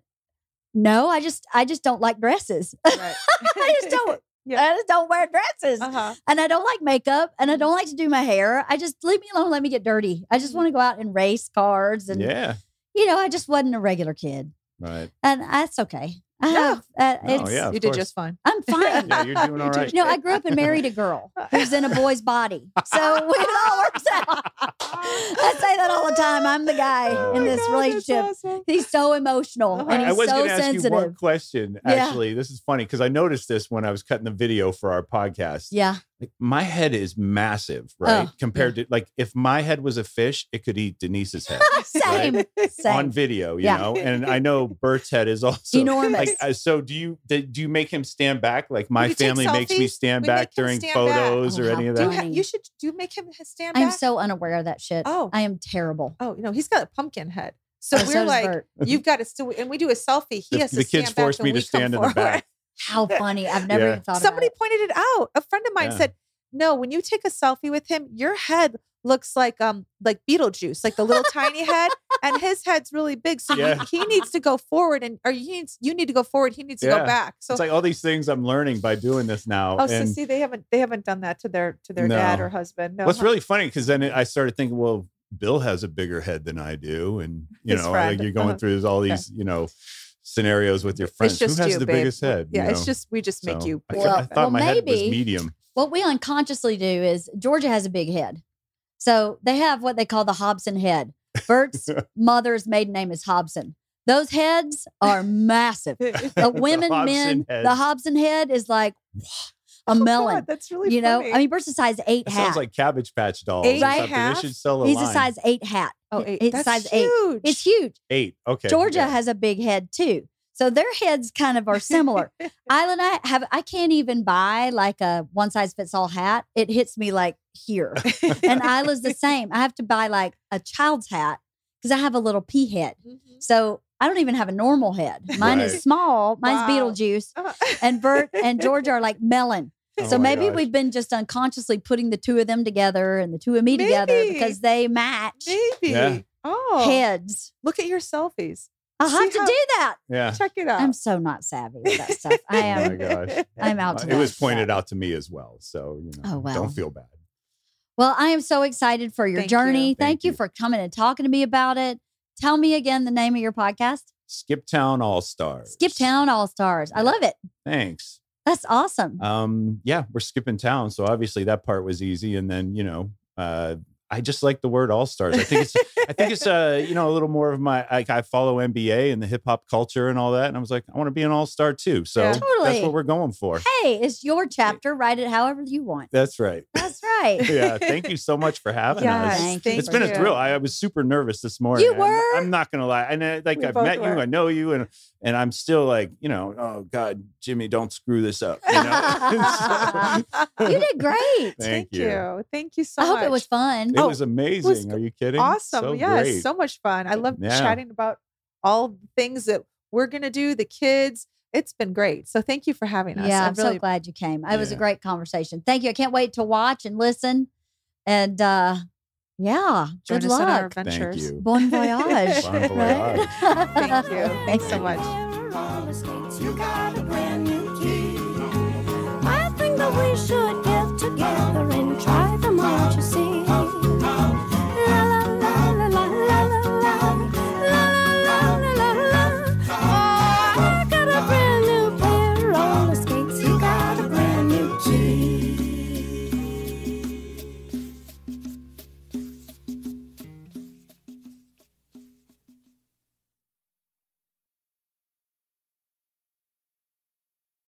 "No, I just I just don't like dresses. Right. I just don't. Yeah. I just don't wear dresses, Uh-huh. and I don't like makeup, and I don't like to do my hair. I just leave me alone. Let me get dirty. I just want to go out and race cars, and Yeah. You know, I just wasn't a regular kid, Right. and that's okay. I Yeah. have. Uh, No, it's, yeah. you did course. just fine. I'm [LAUGHS] fine. Yeah, you're doing all right. You know, I grew up and married a girl who's in a boy's body. So it all works out. [LAUGHS] I say that all the time. I'm the guy Oh in this God, relationship. awesome. He's so emotional Uh-huh. and I was so going to ask you one sensitive. question. Yeah. Actually, this is funny because I noticed this when I was cutting the video for our podcast. Yeah. Like, my head is massive, right? Oh, Compared to like if my head was a fish, it could eat Denise's head [LAUGHS] Same. Same. on video, you Yeah. know. And I know Bert's head is [LAUGHS] also Enormous. Like, uh, so do you do do you make him stand back? Like my family makes me stand We back make during stand back. photos Oh, or how any of Do that? you, ha- you should do you make him stand back? I'm so unaware of that shit. Oh. I am terrible. Oh, no, he's got a pumpkin head. So Oh, we're does like, Bert. you've got to still, and we do a selfie. He The- has to the kids stand forced and me to stand in the back. How funny. I've never Yeah. even thought Somebody about pointed it out. A friend of mine Yeah. said, "No, when you take a selfie with him, your head looks like um like Beetlejuice, like the little tiny head, and his head's really big. So Yeah. he, he needs to go forward, and or he needs you need to go forward. He needs to Yeah. go back. So it's like all these things I'm learning by doing this now. oh, so see, they haven't they haven't done that to their to their dad or husband. No, what's huh? really funny because then it, I started thinking, well, Bill has a bigger head than I do, and you His know, friend. like you're going Uh-huh. through all these, you know, scenarios with your friends. Who has you, the babe. biggest head? you Yeah, it's just we just make So you. I, Well- I thought well, my head was maybe- medium. What we unconsciously do is Georgia has a big head. So they have what they call the Hobson head. Bert's [LAUGHS] mother's maiden name is Hobson. Those heads are massive. [LAUGHS] The The women, Hobson men, the. Hobson head is like a Oh, melon. God, that's really you know. I mean, Bert's a size eight That hat. sounds like Cabbage Patch dolls. Eight Right? half? They should sell a He's line. a size eight hat. Oh, It- eight. It's that's size eight. huge. It's huge. eight. Okay, Georgia yeah. has a big head too. So their heads kind of are similar. [LAUGHS] Island, I have I can't even buy like a one size fits all hat. It hits me like here. [LAUGHS] and Ila's the same. I have to buy like a child's hat because I have a little pea head. Mhm. So I don't even have a normal head. Mine Right. is small. Mine's Wow. Beetlejuice. Uh, And Bert and [LAUGHS] George are like melon. Oh so maybe gosh. we've been just unconsciously putting the two of them together and the two of me together because they match maybe. Yeah. Oh, heads. look at your selfies. I'll See have to how- do that. Yeah. Check it out. I'm so not savvy with that stuff. I am. [LAUGHS] Oh my gosh. I'm out Uh, to it was pointed stuff. out to me as well. So, you know, Oh, well. don't feel bad. Well, I am so excited for your Thank you. journey. Thank, Thank you. you. for coming and talking to me about it. Tell me again the name of your podcast, Skip Town All Stars. Skip Town All Stars. I love it. Thanks. That's awesome. Um, yeah, we're skipping town, so obviously that part was easy. And then you know, uh, I just like the word All Stars. I think it's, I think it's, uh, you know, a little more of my. Like I follow NBA and the hip hop culture and all that, and I was like, I want to be an All Star too. So Yeah. that's what we're going for. hey, it's your chapter. Write it however you want. That's right. That's right. [LAUGHS] Yeah, thank you so much for [LAUGHS] having Yes, us. It's been a thrill. I, I was super nervous this morning. You I'm- were? I'm, not gonna lie. And uh, like We I've met you. I know you, and and I'm still like, you know, oh God, Jimmy, don't screw this up. You know? [LAUGHS] You did great. Thank you. Thank you so I hope much. it was fun. It Oh, was amazing. was Are you kidding? awesome. So yes, great. so much fun. I love Yeah. chatting about all the things that we're gonna do, the kids. It's been great. So thank you for having us. Yeah, I I'm so glad you came. It was a great conversation. Thank you. I can't wait to watch and listen. And uh yeah. Join good luck. adventures. Bon [LAUGHS] voyage. bon voyage. Thank you. [LAUGHS] Thanks so much. You got a brand new key. I think that we should get together.